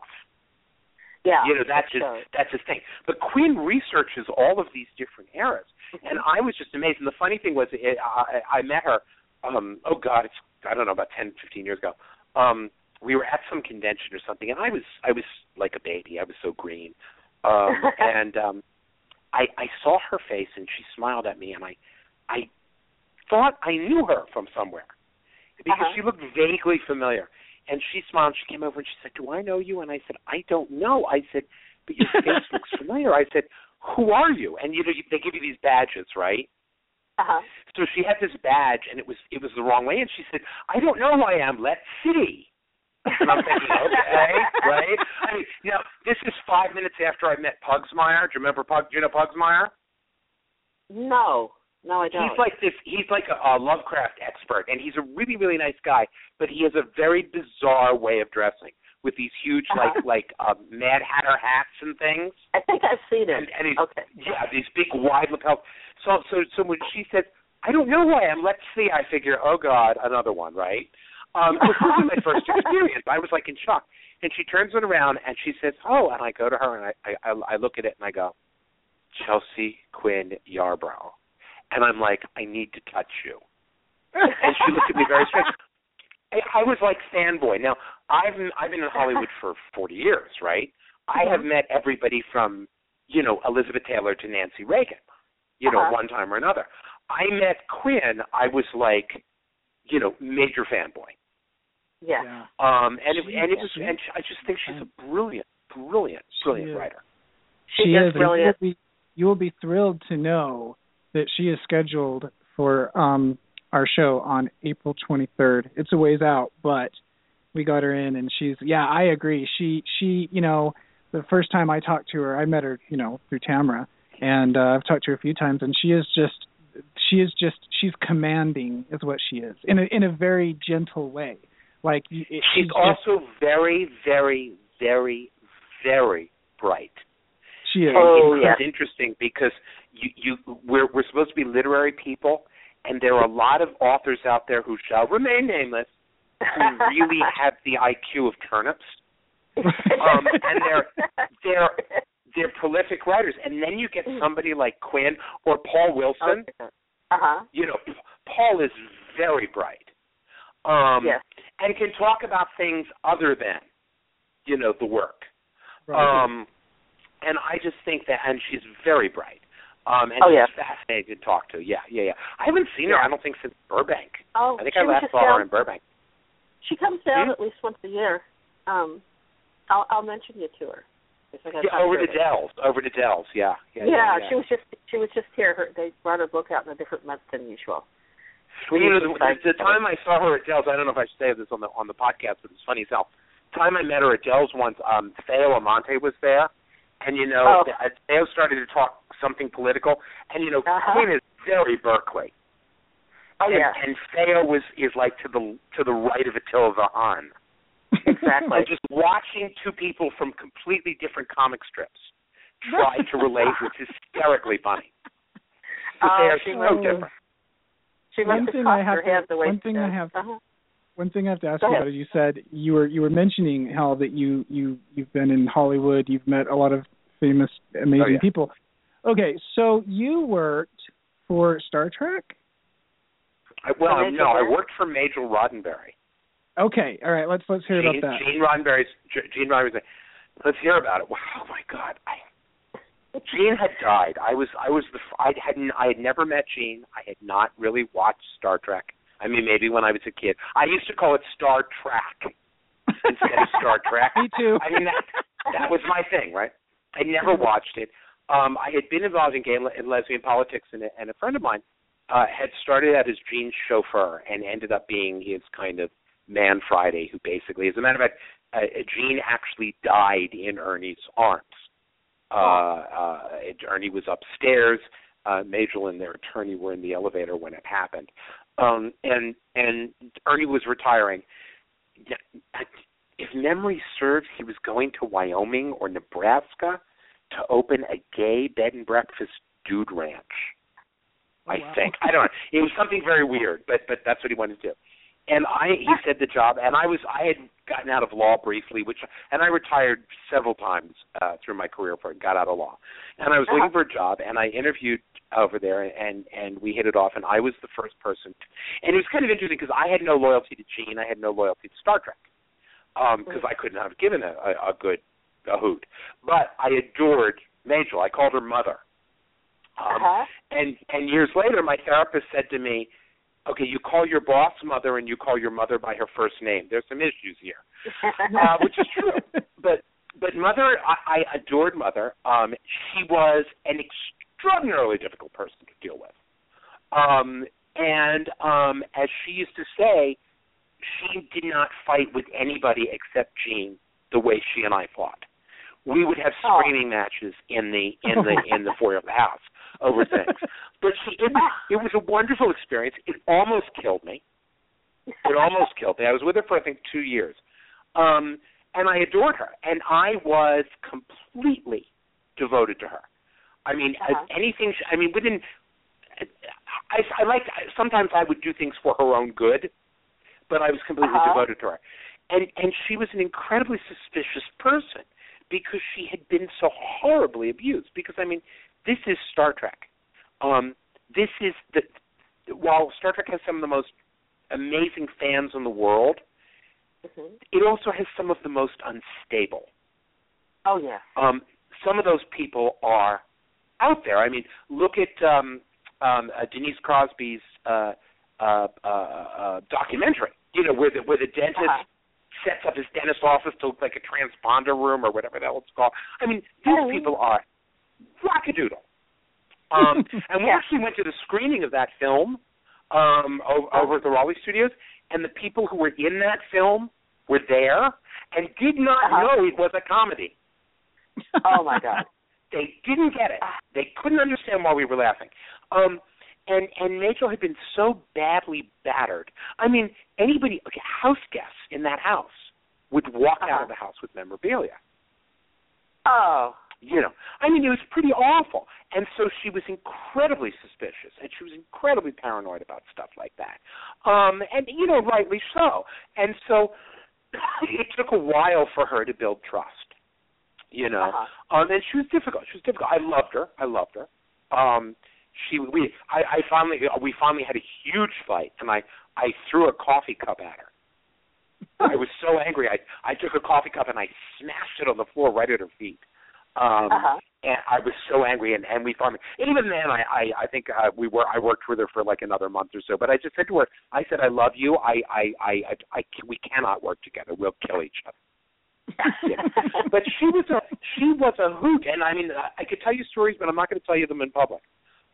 Yeah, you know that's his so. that's his thing. But Quinn researches all of these different eras, and I was just amazed. And the funny thing was, it, I, I met her. Um, oh God, it's I don't know about ten, fifteen years ago. Um, we were at some convention or something, and I was I was like a baby. I was so green, um, and um, I I saw her face, and she smiled at me, and I I thought I knew her from somewhere because uh-huh. she looked vaguely familiar. And she smiled. She came over and she said, "Do I know you?" And I said, "I don't know." I said, "But your face looks familiar." I said, "Who are you?" And you know, they give you these badges, right? Uh-huh. So she had this badge, and it was it was the wrong way. And she said, "I don't know who I am. Let's see." And I'm thinking, okay, right? I mean, you know, this is five minutes after I met Pugmire. Do you remember Pug? Do you know Pugmire? No, no, I don't. He's like this. He's like a, a Lovecraft expert, and he's a really, really nice guy. But he has a very bizarre way of dressing with these huge, Uh-huh. like, like uh, Mad Hatter hats and things. I think I've seen it. And, and he's, okay. yeah, these big wide lapels. So, so, so when she said, "I don't know who I am," let's see. I figure, oh God, another one, right? Um, it was my first experience. I was like in shock. And she turns it around and she says, "Oh," and I go to her and I I, I look at it and I go, Chelsea Quinn Yarbro, and I'm like, I need to touch you. And she looked at me very strange. I, I was like fanboy. Now I've I've been in Hollywood for 40 years, right? I have met everybody from you know Elizabeth Taylor to Nancy Reagan, you know, Uh-huh. one time or another. I met Quinn. I was like, you know, major fanboy. Yes. Yeah. Um, and it, She- and it was, she- and I just think she's a brilliant, brilliant, brilliant is. writer. She, She is is. brilliant. You will, be, you will be thrilled to know that she is scheduled for um our show on April 23rd. It's a ways out, but we got her in, and she's yeah. I agree. She she you know the first time I talked to her, I met her you know through Tamara, and uh, I've talked to her a few times, and she is just she is just she's commanding is what she is in a in a very gentle way. Like it, She's she's just- also very, very, very, very bright. she is. Oh, yeah. it's interesting because you, you, we're we're supposed to be literary people, and there are a lot of authors out there who shall remain nameless who really have the IQ of turnips. Um, and they're they're they're prolific writers, and then you get somebody like Quinn or Paul Wilson. Uh huh. You know, Paul is very bright, um, Yes. and can talk about things other than, you know, the work. Right. Um, and I just think that, and she's very bright. Um, and Oh, yeah. she's fascinating to talk to. Yeah, yeah, yeah. I haven't seen her. I don't think since Burbank. Oh, I think I last saw down, her in Burbank. She comes down Hmm? at least once a year. Um, I'll I'll mention you to her. Yeah, over to. Dells. Over to Dells. Yeah, yeah, Yeah, yeah. yeah. she was just she was just here. Her, they brought her book out in a different month than usual. Well, you know, the, the, the time I saw her at Dell's, I don't know if I should say this on the on the podcast, but it's funny as hell. The time I met her at Dell's once, um, Theo Amante was there, and you know, Oh. the- Theo started to talk something political, and you know, Uh-huh. Quinn is very Berkeley, Oh and, yeah, and Theo was is like to the to the right of Attila the Hun. exactly. And just watching two people from completely different comic strips try to relate was hysterically funny. but Oh, they are she so must different. She must One have thing I have to- the way one she thing I have- Uh-huh. One thing I have to ask you about is you said you were you were mentioning how that you you you've been in Hollywood, you've met a lot of famous, amazing Oh, yeah. people. Okay, so you worked for Star Trek. I, well, Majel no, I worked for Majel Roddenberry. Okay, all right, let's let's hear Gene, about that. Gene Roddenberry's Gene Roddenberry's. Let's hear about it. Wow, oh my God, I, Gene had died. I was I was the f- I hadn't I had never met Gene. I had not really watched Star Trek. I mean, maybe when I was a kid. I used to call it Star Trek instead of Star Trek. Me too. I mean, that that was my thing, right? I never watched it. Um, I had been involved in gay and, lesbian politics, and, a- and a friend of mine uh, had started out as Gene's chauffeur and ended up being his kind of man Friday, who basically, as a matter of fact, uh, Gene actually died in Ernie's arms. Uh, uh, Ernie was upstairs. Uh, Majel and their attorney were in the elevator when it happened, um, and and Ernie was retiring. If memory serves, he was going to Wyoming or Nebraska to open a gay bed and breakfast dude ranch. I wow. think I don't know. It was something very weird, but but that's what he wanted to do. And I he said the job, and I was I had gotten out of law briefly, which and I retired several times uh, through my career for got out of law, and I was looking for a job, and I interviewed over there, and and we hit it off, and I was the first person, to, and it was kind of interesting because I had no loyalty to Gene, I had no loyalty to Star Trek, because I couldn't have given a, a, a good a hoot, but I adored Majel. I called her mother. Um, Uh-huh. and and years later, my therapist said to me, "Okay, you call your boss mother, and you call your mother by her first name. There's some issues here." uh, which is true. But but mother, I, I adored mother. Um, she was an extraordinarily difficult person to deal with. Um, and um, as she used to say, she did not fight with anybody except Gene the way she and I fought. We would have Oh. screaming matches in the in the in the foyer of the house over things. But she it, it was a wonderful experience. It almost killed me. It almost killed me. I was with her for I think two years, um, and I adored her, and I was completely devoted to her. I mean, Uh-huh. anything. She, I mean, within. I, I like. Sometimes I would do things for her own good, but I was completely Uh-huh. devoted to her, and and she was an incredibly suspicious person because she had been so horribly abused. Because I mean, this is Star Trek. Um, this is the while Star Trek has some of the most amazing fans in the world, Mhm. it also has some of the most unstable. Oh yeah. Um, some of those people are out there. I mean, look at um, um, uh, Denise Crosby's uh, uh, uh, uh, documentary. You know, where the where the dentist Uh-huh. Sets up his dentist office to look like a transponder room or whatever the hell it's called. I mean, these Oh. people are wackadoodle. Um, and we actually went to the screening of that film um, over, over at the Raleigh Studios, and the people who were in that film were there and did not Uh-huh. know it was a comedy. Oh my God. They didn't get it. They couldn't understand why we were laughing. Um, and and Majel had been so badly battered. I mean, anybody, okay, house guests in that house would walk out Uh-huh. of the house with memorabilia. Oh. You know, I mean, it was pretty awful. And so she was incredibly suspicious, and she was incredibly paranoid about stuff like that. Um, and you know, rightly so. And so it took a while for her to build trust. You know, Uh-huh. um, and she was difficult. She was difficult. I loved her. I loved her. Um, she we I, I finally we finally had a huge fight, and I I threw a coffee cup at her. I was so angry. I I took a coffee cup and I smashed it on the floor right at her feet. Um, Uh-huh. and I was so angry, and and we finally even then I I I think uh, we were I worked with her for like another month or so. But I just said to her, I said I love you. I I I I, I we cannot work together. We'll kill each other. Know? but she was a she was a hoot, and I mean I, I could tell you stories, but I'm not going to tell you them in public.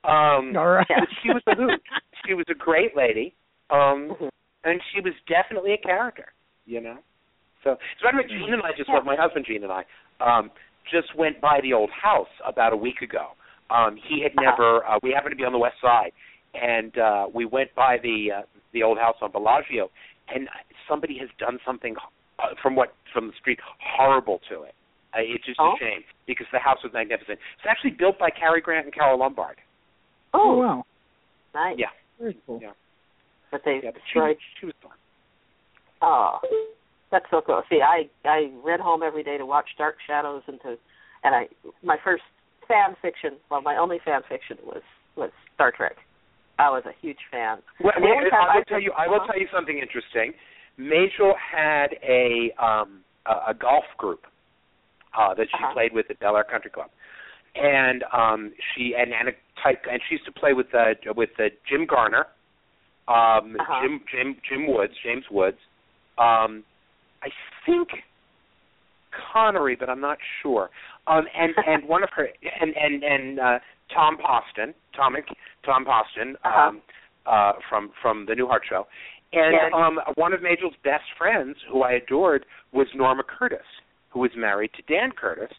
Um, All right. she was a hoot. She was a great lady, um, and she was definitely a character. You know. So, so anyway, Gene and I just Yeah. went. My husband Gene and I um, just went by the old house about a week ago. Um, he had Uh-huh. never. Uh, we happened to be on the west side, and uh, we went by the uh, the old house on Bellagio, and somebody has done something uh, from what from the street horrible to it. Uh, it's just Oh? a shame because the house was magnificent. It's actually built by Cary Grant and Carole Lombard. Oh, wow. nice. Yeah. Very cool. Yeah. But they Yeah, but she was, destroyed. she was fun. Oh, that's so cool. See, I I read home every day to watch Dark Shadows and to, and I my first fan fiction, well, my only fan fiction was was Star Trek. I was a huge fan. Well, And the only I will I tell you. I will uh-huh. tell you something interesting. Majel had a um a, a golf group uh that she Uh-huh. played with at Bel Air Country Club, and um she and and a type and she used to play with uh with uh, Jim Garner, um Uh-huh. Jim Jim Jim Woods James Woods, um I think Connery, but I'm not sure. Um, and and one of her and and and uh, Tom Poston, Tom Tom Poston, Uh-huh. um, uh, from from the Newhart Show, and Yes. um, one of Majel's best friends, who I adored, was Norma Curtis, who was married to Dan Curtis,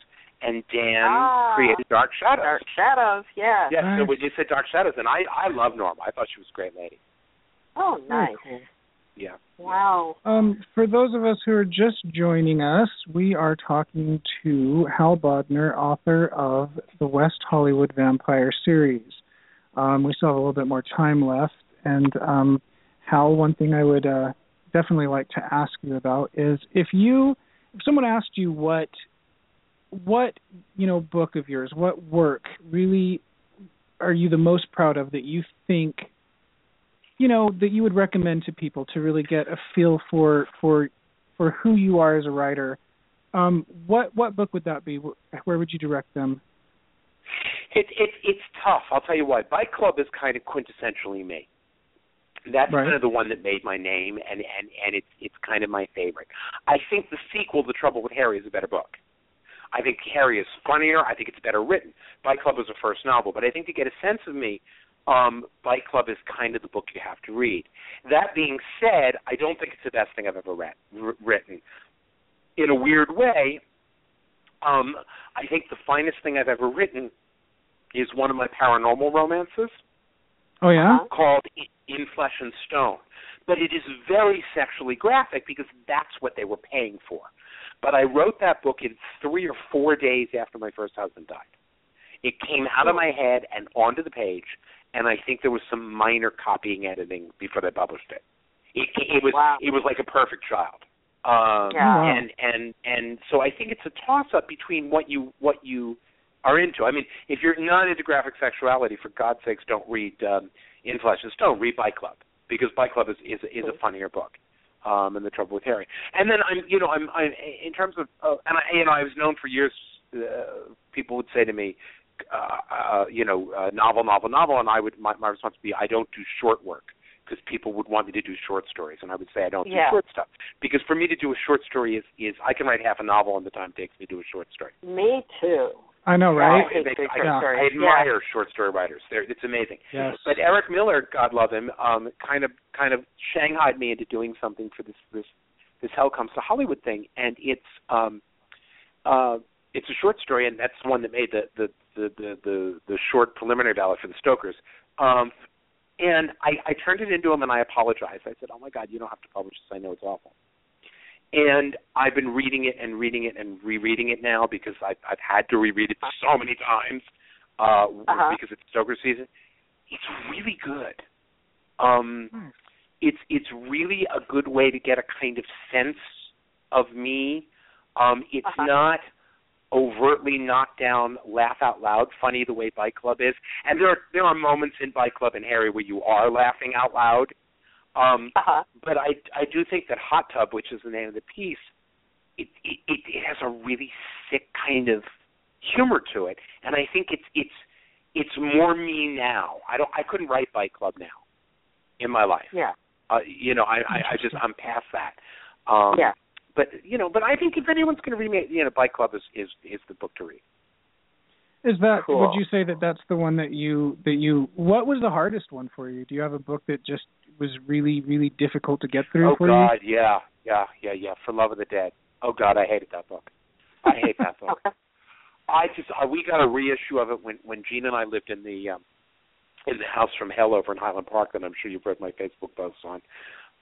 and Dan Ah. created Dark Shadows. Dark Shadows, yeah. Yes, so Nice. when you said Dark Shadows, and I I love Norma. I thought she was a great lady. Oh, Very nice. cool. Yeah. Wow. Um, for those of us who are just joining us, we are talking to Hal Bodner, author of the West Hollywood Vampire series. Um, we still have a little bit more time left, and um, Hal, one thing I would uh, definitely like to ask you about is if you, if someone asked you what, what you know, book of yours, what work really are you the most proud of that you think you know that you would recommend to people to really get a feel for for for who you are as a writer um what what book would that be where would you direct them It, it, it's tough. I'll tell you why. Bite Club is kind of quintessentially me. That's Right. kind of the one that made my name, and and and it's it's kind of my favorite. I think the sequel, The Trouble with Harry, is a better book. I think Harry is funnier. I think it's better written. Bite Club was the first novel, but I think to get a sense of me, um, Bite Club is kind of the book you have to read. That being said, I don't think it's the best thing I've ever read, r- written. In a weird way, um, I think the finest thing I've ever written is one of my paranormal romances oh yeah Uh-huh. called In Flesh and Stone. But it is very sexually graphic because that's what they were paying for. But I wrote that book in three or four days after my first husband died. It came out of my head and onto the page, and I think there was some minor copying editing before they published it. It, it was Wow. it was like a perfect child. Um, Yeah. And and and so I think it's a toss up between what you what you are into. I mean, if you're not into graphic sexuality, for God's sakes, don't read um, In Flesh and Stone. Read Bite Club because Bite Club is is, is a funnier book. Um, and the Trouble with Harry. And then I'm, you know, I'm, I'm in terms of, uh, and I, you know, I was known for years. Uh, people would say to me, uh, uh, you know, uh, novel, novel, novel, and I would, my, my response would be, I don't do short work because people would want me to do short stories, and I would say I don't Yeah. do short stuff because for me to do a short story is is I can write half a novel in the time it takes me to do a short story. Me too. I know right I hate It makes- big I, short Yeah. I admire short story writers. They're, it's amazing. yes But Eric Miller, God love him, um, kind of kind of shanghaied me into doing something for this this this Hell Comes to Hollywood thing, and it's um, uh, it's a short story, and that's the one that made the the the the the, the short preliminary ballot for the Stokers. Um, and I, I turned it into him, and I apologized. I said, "Oh my God, you don't have to publish this. I know it's awful." And I've been reading it and reading it and rereading it now because I've I've had to reread it so many times uh, Uh-huh. because it's Stoker season. It's really good. Um, Nice. it's it's really a good way to get a kind of sense of me. Um, it's Uh-huh. not overtly knocked down, laugh out loud, funny the way Bite Club is. And there are there are moments in Bite Club and Harry where you are laughing out loud. Um, Uh-huh. but I I do think that Hot Tub, which is the name of the piece, it it it, it has a really sick kind of humor to it, and I think it's it's it's more me now. I don't I couldn't write Bite Club now in my life. Yeah. Uh, you know, I, I I just I'm past that. Um, Yeah. But you know, but I think if anyone's going to remake, you know, Bite Club is is is the book to read. is that Cool. would you say that that's the one that you that you what was the hardest one for you do you have a book that just was really really difficult to get through Oh for God, yeah, yeah, yeah, yeah. For Love of the Dead. Oh God, I hated that book. I hate that book. I just uh, we got a reissue of it when when Gene and I lived in the um in the house from hell over in Highland Park that I'm sure you've read my Facebook posts on.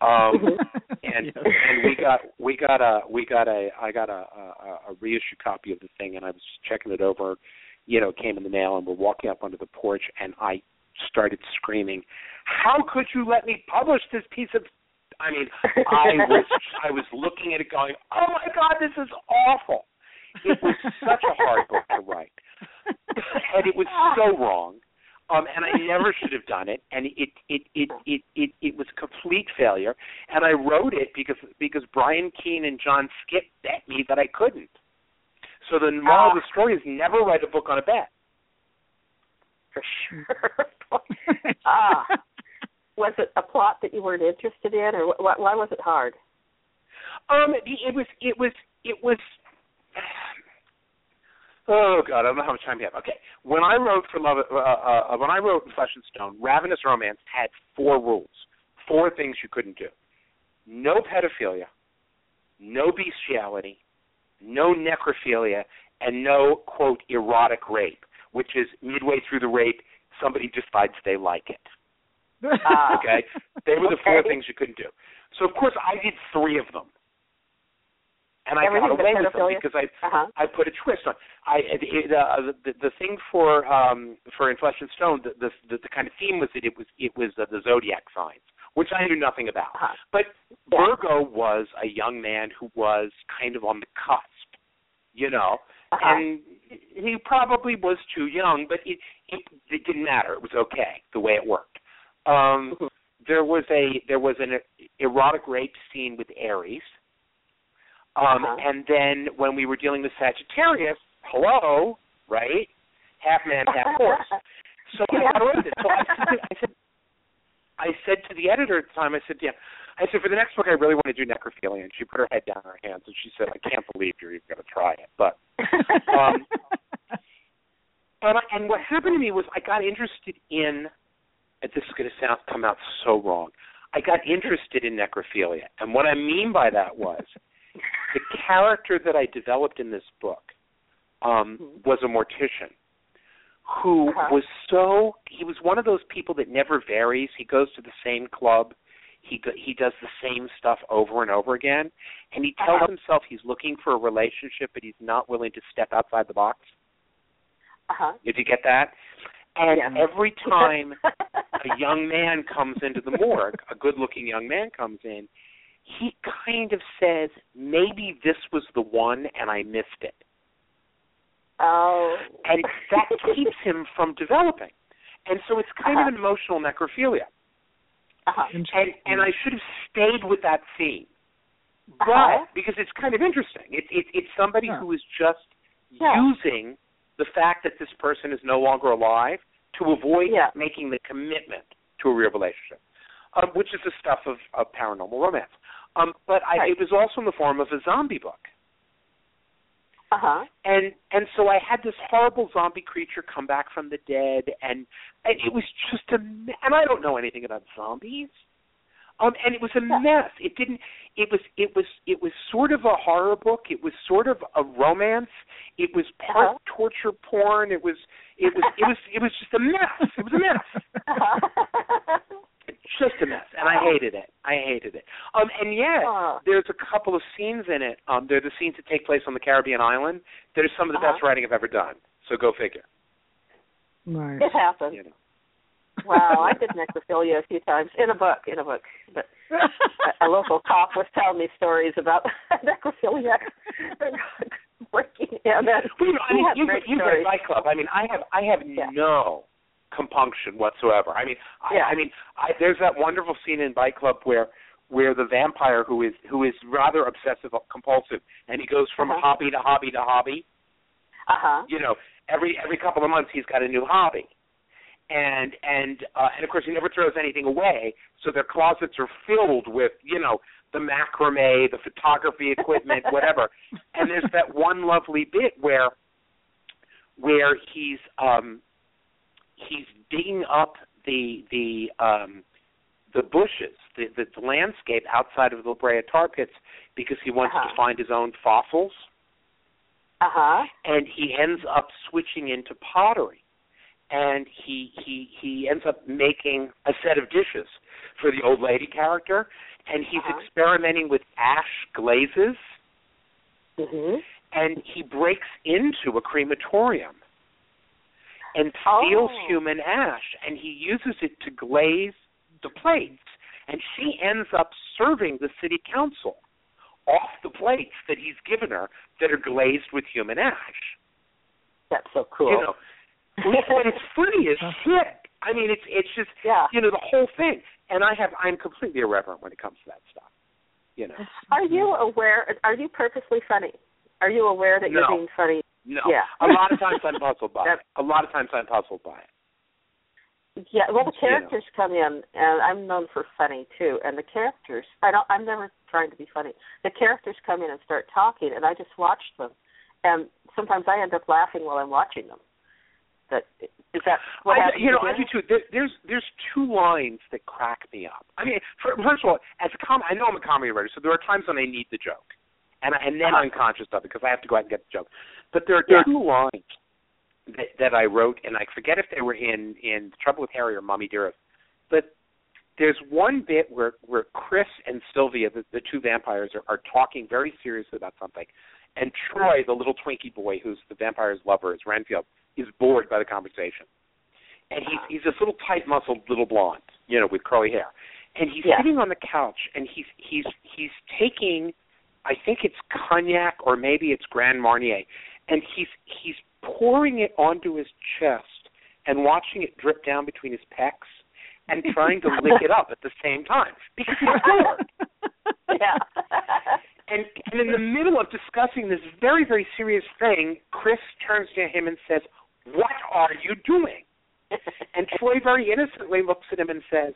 Um and Yes. and we got we got a we got a I got a, a a reissue copy of the thing and I was checking it over, you know, came in the mail and we're walking up onto the porch and I started screaming, "How could you let me publish this piece of?" I mean, I was I was looking at it, going, "Oh my God, this is awful." It was such a hard book to write, and it was so wrong. Um, and I never should have done it, and it it it it it it was a complete failure. And I wrote it because because Brian Keene and John Skipp bet me that I couldn't. So the moral of the story is never write a book on a bet. For sure. ah, was it a plot that you weren't interested in, or wh- why was it hard? Um, it was it was it was Oh God, I don't know how much time we have. Okay, when I wrote for Love, uh, uh, when I wrote Flesh and Stone, Ravenous Romance had four rules, four things you couldn't do: no pedophilia, no bestiality, no necrophilia, and no quote erotic rape, which is midway through the rape, somebody decides they like it. Ah. okay, they were the four things you couldn't do. So of course I did three of them, and I Everything got away with them because I Uh-huh. I put a twist on. I it, uh, the the thing for um for In Flesh and Stone, the the, the, the kind of theme was that it was it was uh, the zodiac signs, which I knew nothing about. Uh-huh. But. Virgo was a young man who was kind of on the cusp, you know, Uh-huh. and he probably was too young, but it, it it didn't matter. It was okay the way it worked. Um Mhm. there was a there was an erotic rape scene with Aries. Um Uh-huh. and then when we were dealing with Sagittarius, hello, right? Half man, half horse. So I Yeah. away it. So I said, I said I said to the editor at the time, I said, yeah, I said for the next book I really want to do necrophilia and she put her head down in her hands and she said, I can't believe you're even gonna try it. But um, and I, and what happened to me was I got interested in this is going to sound come out so wrong. I got interested in necrophilia, and what I mean by that was the character that I developed in this book um, Mhm. was a mortician who Uh-huh. was so he was one of those people that never varies. He goes to the same club. He go, he does the same stuff over and over again, and he tells Uh-huh. himself he's looking for a relationship, but he's not willing to step outside the box. uh-huh. Did you get that? And Yeah. every time a young man comes into the morgue, a good-looking young man comes in, he kind of says, "Maybe this was the one, and I missed it," oh. and that keeps him from developing. And so it's kind Uh-huh. of an emotional necrophilia. Uh-huh. And and I should have stayed with that theme, but Uh-huh. because it's kind of interesting, it, it, it's somebody Yeah. who is just Yeah. using the fact that this person is no longer alive to avoid Yeah. making the commitment to a real relationship, um, which is the stuff of, of paranormal romance. Um, but I, Right. it was also in the form of a zombie book, Uh-huh. and and so I had this horrible zombie creature come back from the dead, and, and it was just a and I don't know anything about zombies. Um, and it was a mess. It didn't. It was. It was. It was sort of a horror book. It was sort of a romance. It was part Uh-huh. torture porn. It was. It was. It was. It was just a mess. It was a mess. Uh-huh. Just a mess, and I hated it. I hated it. Um, and yet Oh. there's a couple of scenes in it. Um, they're the scenes that take place on the Caribbean island. That are some of the Uh-huh. best writing I've ever done. So go figure. Nice. It happened. You know. Wow, I did necrophilia a few times in a book, in a book. But a, a local cop was telling me stories about necrophilia breaking in. And Well, you know, I mean, you've, you've read stories. Bite Club. I mean, I have, I have Yeah. no compunction whatsoever. I mean, I, Yeah. I mean, I, there's that wonderful scene in Bite Club where, where the vampire who is who is rather obsessive compulsive, and he goes from Uh-huh. hobby to hobby to hobby. Uh-huh. You know, every every couple of months he's got a new hobby. And and uh, and of course he never throws anything away, so their closets are filled with you know the macrame, the photography equipment, whatever. And there's that one lovely bit where where he's um he's digging up the the um the bushes, the the landscape outside of the La Brea tar pits because he wants Uh-huh. to find his own fossils Uh-huh. and he ends up switching into pottery and he he he ends up making a set of dishes for the old lady character and he's Uh-huh. experimenting with ash glazes Mhm. and he breaks into a crematorium and steals Oh. human ash, and he uses it to glaze the plates. And she ends up serving the city council off the plates that he's given her that are glazed with human ash. That's so cool. You know, but it's funny as shit. I mean, it's it's just yeah. you know the whole thing. And I have I'm completely irreverent when it comes to that stuff. You know, Are you aware? Are you purposely funny? Are you aware that you're being funny? no. Yeah. A lot of times I'm puzzled by it. A lot of times I'm puzzled by it. Yeah. Well, the You know. characters come in, and I'm known for funny too. And the characters, I don't. I'm never trying to be funny. The characters come in and start talking, and I just watch them, and sometimes I end up laughing while I'm watching them. That is that what I, you know, I do too. There, there's there's two lines that crack me up. I mean, for, first of all, as a com, I know I'm a comedy writer, so there are times when I need the joke, and I, and then Uh-huh. I'm conscious of it because I have to go out and get the joke. But there are Yeah. two lines that that I wrote, and I forget if they were in in Trouble with Harry or Mummy Dearest, but there's one bit where where Chris and Sylvia, the, the two vampires, are, are talking very seriously about something, and Troy, the little Twinkie boy who's the vampire's lover, is Renfield, is bored by the conversation, and he's uh-huh. he's this little tight muscled little blonde, you know, with curly hair, and he's Yeah. sitting on the couch, and he's he's he's taking, I think it's cognac or maybe it's Grand Marnier, and he's he's pouring it onto his chest and watching it drip down between his pecs and trying to lick it up at the same time because he's bored. yeah. And, and in the middle of discussing this very, very serious thing, Chris turns to him and says, What are you doing? And Troy very innocently looks at him and says,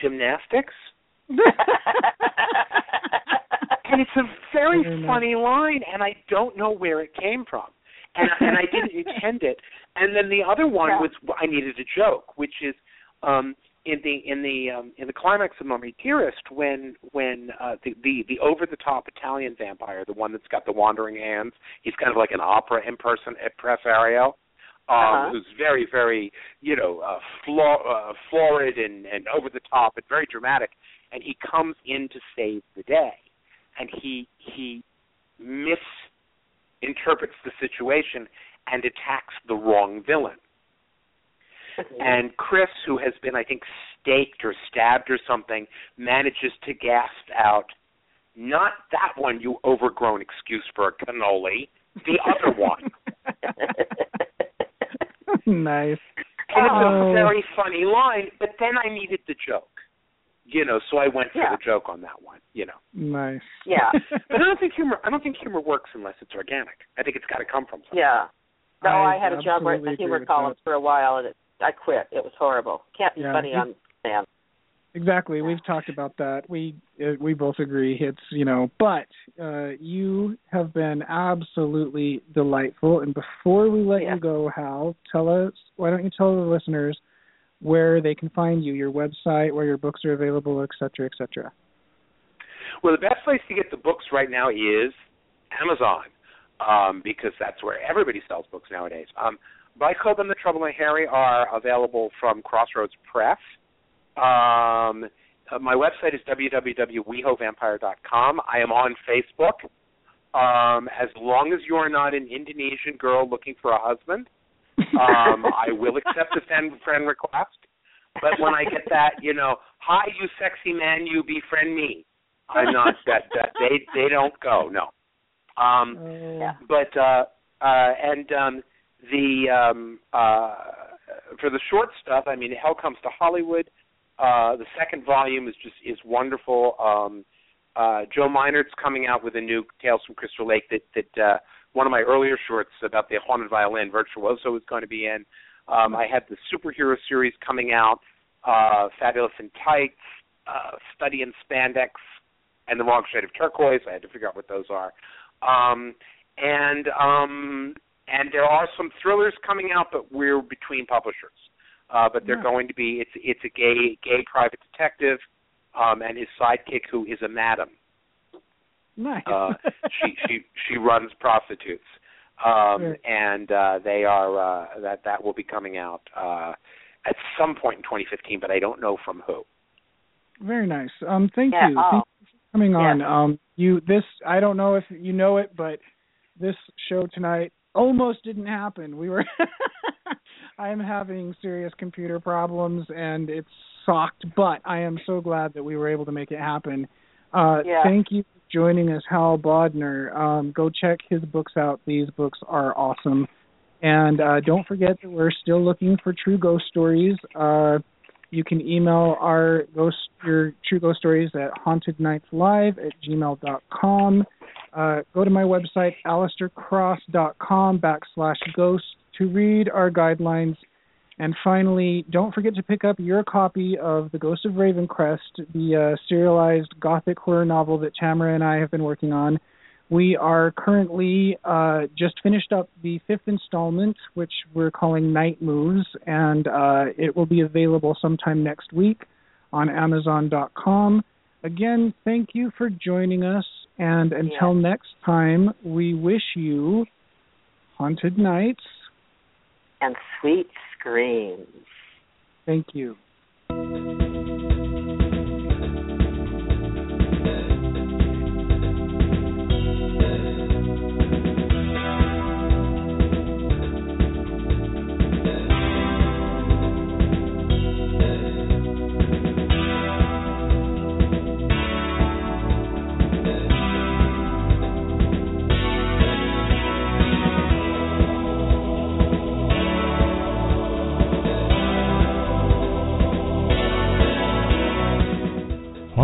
Gymnastics? And it's a very Very funny line, and I don't know where it came from. And, and I didn't intend it. And then the other one Yeah. was I needed a joke, which is um, in the in the um, in the climax of Mummy Dearest when when uh, the the the over the top Italian vampire, the one that's got the wandering hands, he's kind of like an opera imperson impresario. Um, Uh-huh. who's very, very, you know, uh, flo- uh, florid and, and over the top and very dramatic, and he comes in to save the day, and he he misinterprets the situation and attacks the wrong villain. And Chris, who has been, I think, staked or stabbed or something, manages to gasp out, "Not that one, you overgrown excuse for a cannoli. The other one." nice. And it's Oh. a very funny line, but then I needed the joke. You know, so I went for Yeah. the joke on that one, you know. Nice. Yeah. But I don't think humor I don't think humor works unless it's organic. I think it's gotta come from something. yeah. No, I I, had a job writing absolutely the humor agree with columns for a while, and it, I quit. It was horrible. Can't be Yeah, funny it- on stand. Exactly. We've talked about that. We uh, we both agree. It's you know, but uh, you have been absolutely delightful. And before we let Yeah. you go, Hal, tell us. Why don't you tell the listeners where they can find you, your website, where your books are available, et cetera, et cetera. Well, the best place to get the books right now is Amazon, um, because that's where everybody sells books nowadays. Um, Bite Club and the Trouble in Harry are available from Crossroads Press. Um, uh, my website is www.wehovampire.com. I am on Facebook. Um, as long as you are not an Indonesian girl looking for a husband, um, I will accept a friend, friend request. But when I get that, you know, hi, you sexy man, you befriend me. I'm not that that they they don't go no. Um, Yeah. but uh, uh, and um, the um, uh, for the short stuff, I mean, Hell Comes to Hollywood. Uh, the second volume is just is wonderful. Um, uh, Joe Mynhardt's coming out with a new Tales from Crystal Lake that that uh, one of my earlier shorts about the haunted violin virtuoso is going to be in. Um, I had the superhero series coming out, uh, Fabulous in Tights, uh, Study in Spandex, and The Wrong Shade of Turquoise. I had to figure out what those are. Um, and um, and there are some thrillers coming out, but we're between publishers. Uh, but they're Yeah. going to be it's it's a gay gay private detective um, and his sidekick who is a madam. Nice. Uh, she she she runs prostitutes, um, Right. and uh, they are uh, that that will be coming out uh, at some point in 2015, but I don't know from who. Very nice. Um, thank Yeah, you. oh. Thank you for coming on. Yeah. Um, you this I don't know if you know it, but this show tonight almost didn't happen. We were I'm having serious computer problems and it's sucked, but I am so glad that we were able to make it happen. Uh, yeah. Thank you for joining us, Hal Bodner. Um, go check his books out. These books are awesome. And uh, don't forget that we're still looking for true ghost stories. Uh, you can email our ghost your true ghost stories at hauntednightslive at gmail gmail.com. Uh, go to my website, alistaircross.com backslash ghost to read our guidelines. And finally, don't forget to pick up your copy of The Ghost of Ravencrest, the uh, serialized gothic horror novel that Tamara and I have been working on. We are currently uh, just finished up the fifth installment, which we're calling Night Moves, and uh, it will be available sometime next week on Amazon.com. Again, thank you for joining us, and until Yes. next time, we wish you haunted nights. And sweet screams. Thank you.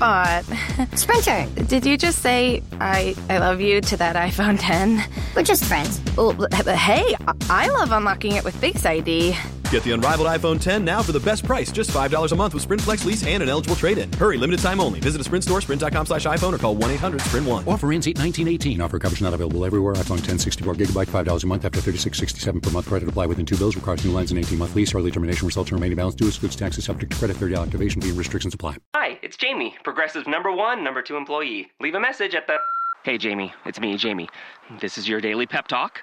Spot. Sprinter, Did you just say I I love you to that iPhone 10? we're just friends. Well, hey, I love unlocking it with Face ID. Get the unrivaled iPhone 10 now for the best price, just $5 a month with Sprint Flex lease and an eligible trade-in. Hurry, limited time only. Visit a Sprint store, sprint.com slash iPhone, or call 1-800-SPRINT1. Offer ends 8-19-18. Offer coverage not available everywhere. iPhone 10, 64 gigabyte, $5 a month after 36.67 per month. Credit apply within two bills. Requires new lines and 18-month lease. Early termination results in remaining balance due. Goods taxes subject to credit. 30 activation fee and restrictions apply. Hi, it's Jamie, Progressive number one, number two employee. Leave a message at the. Hey, Jamie, it's me, Jamie. This is your daily pep talk.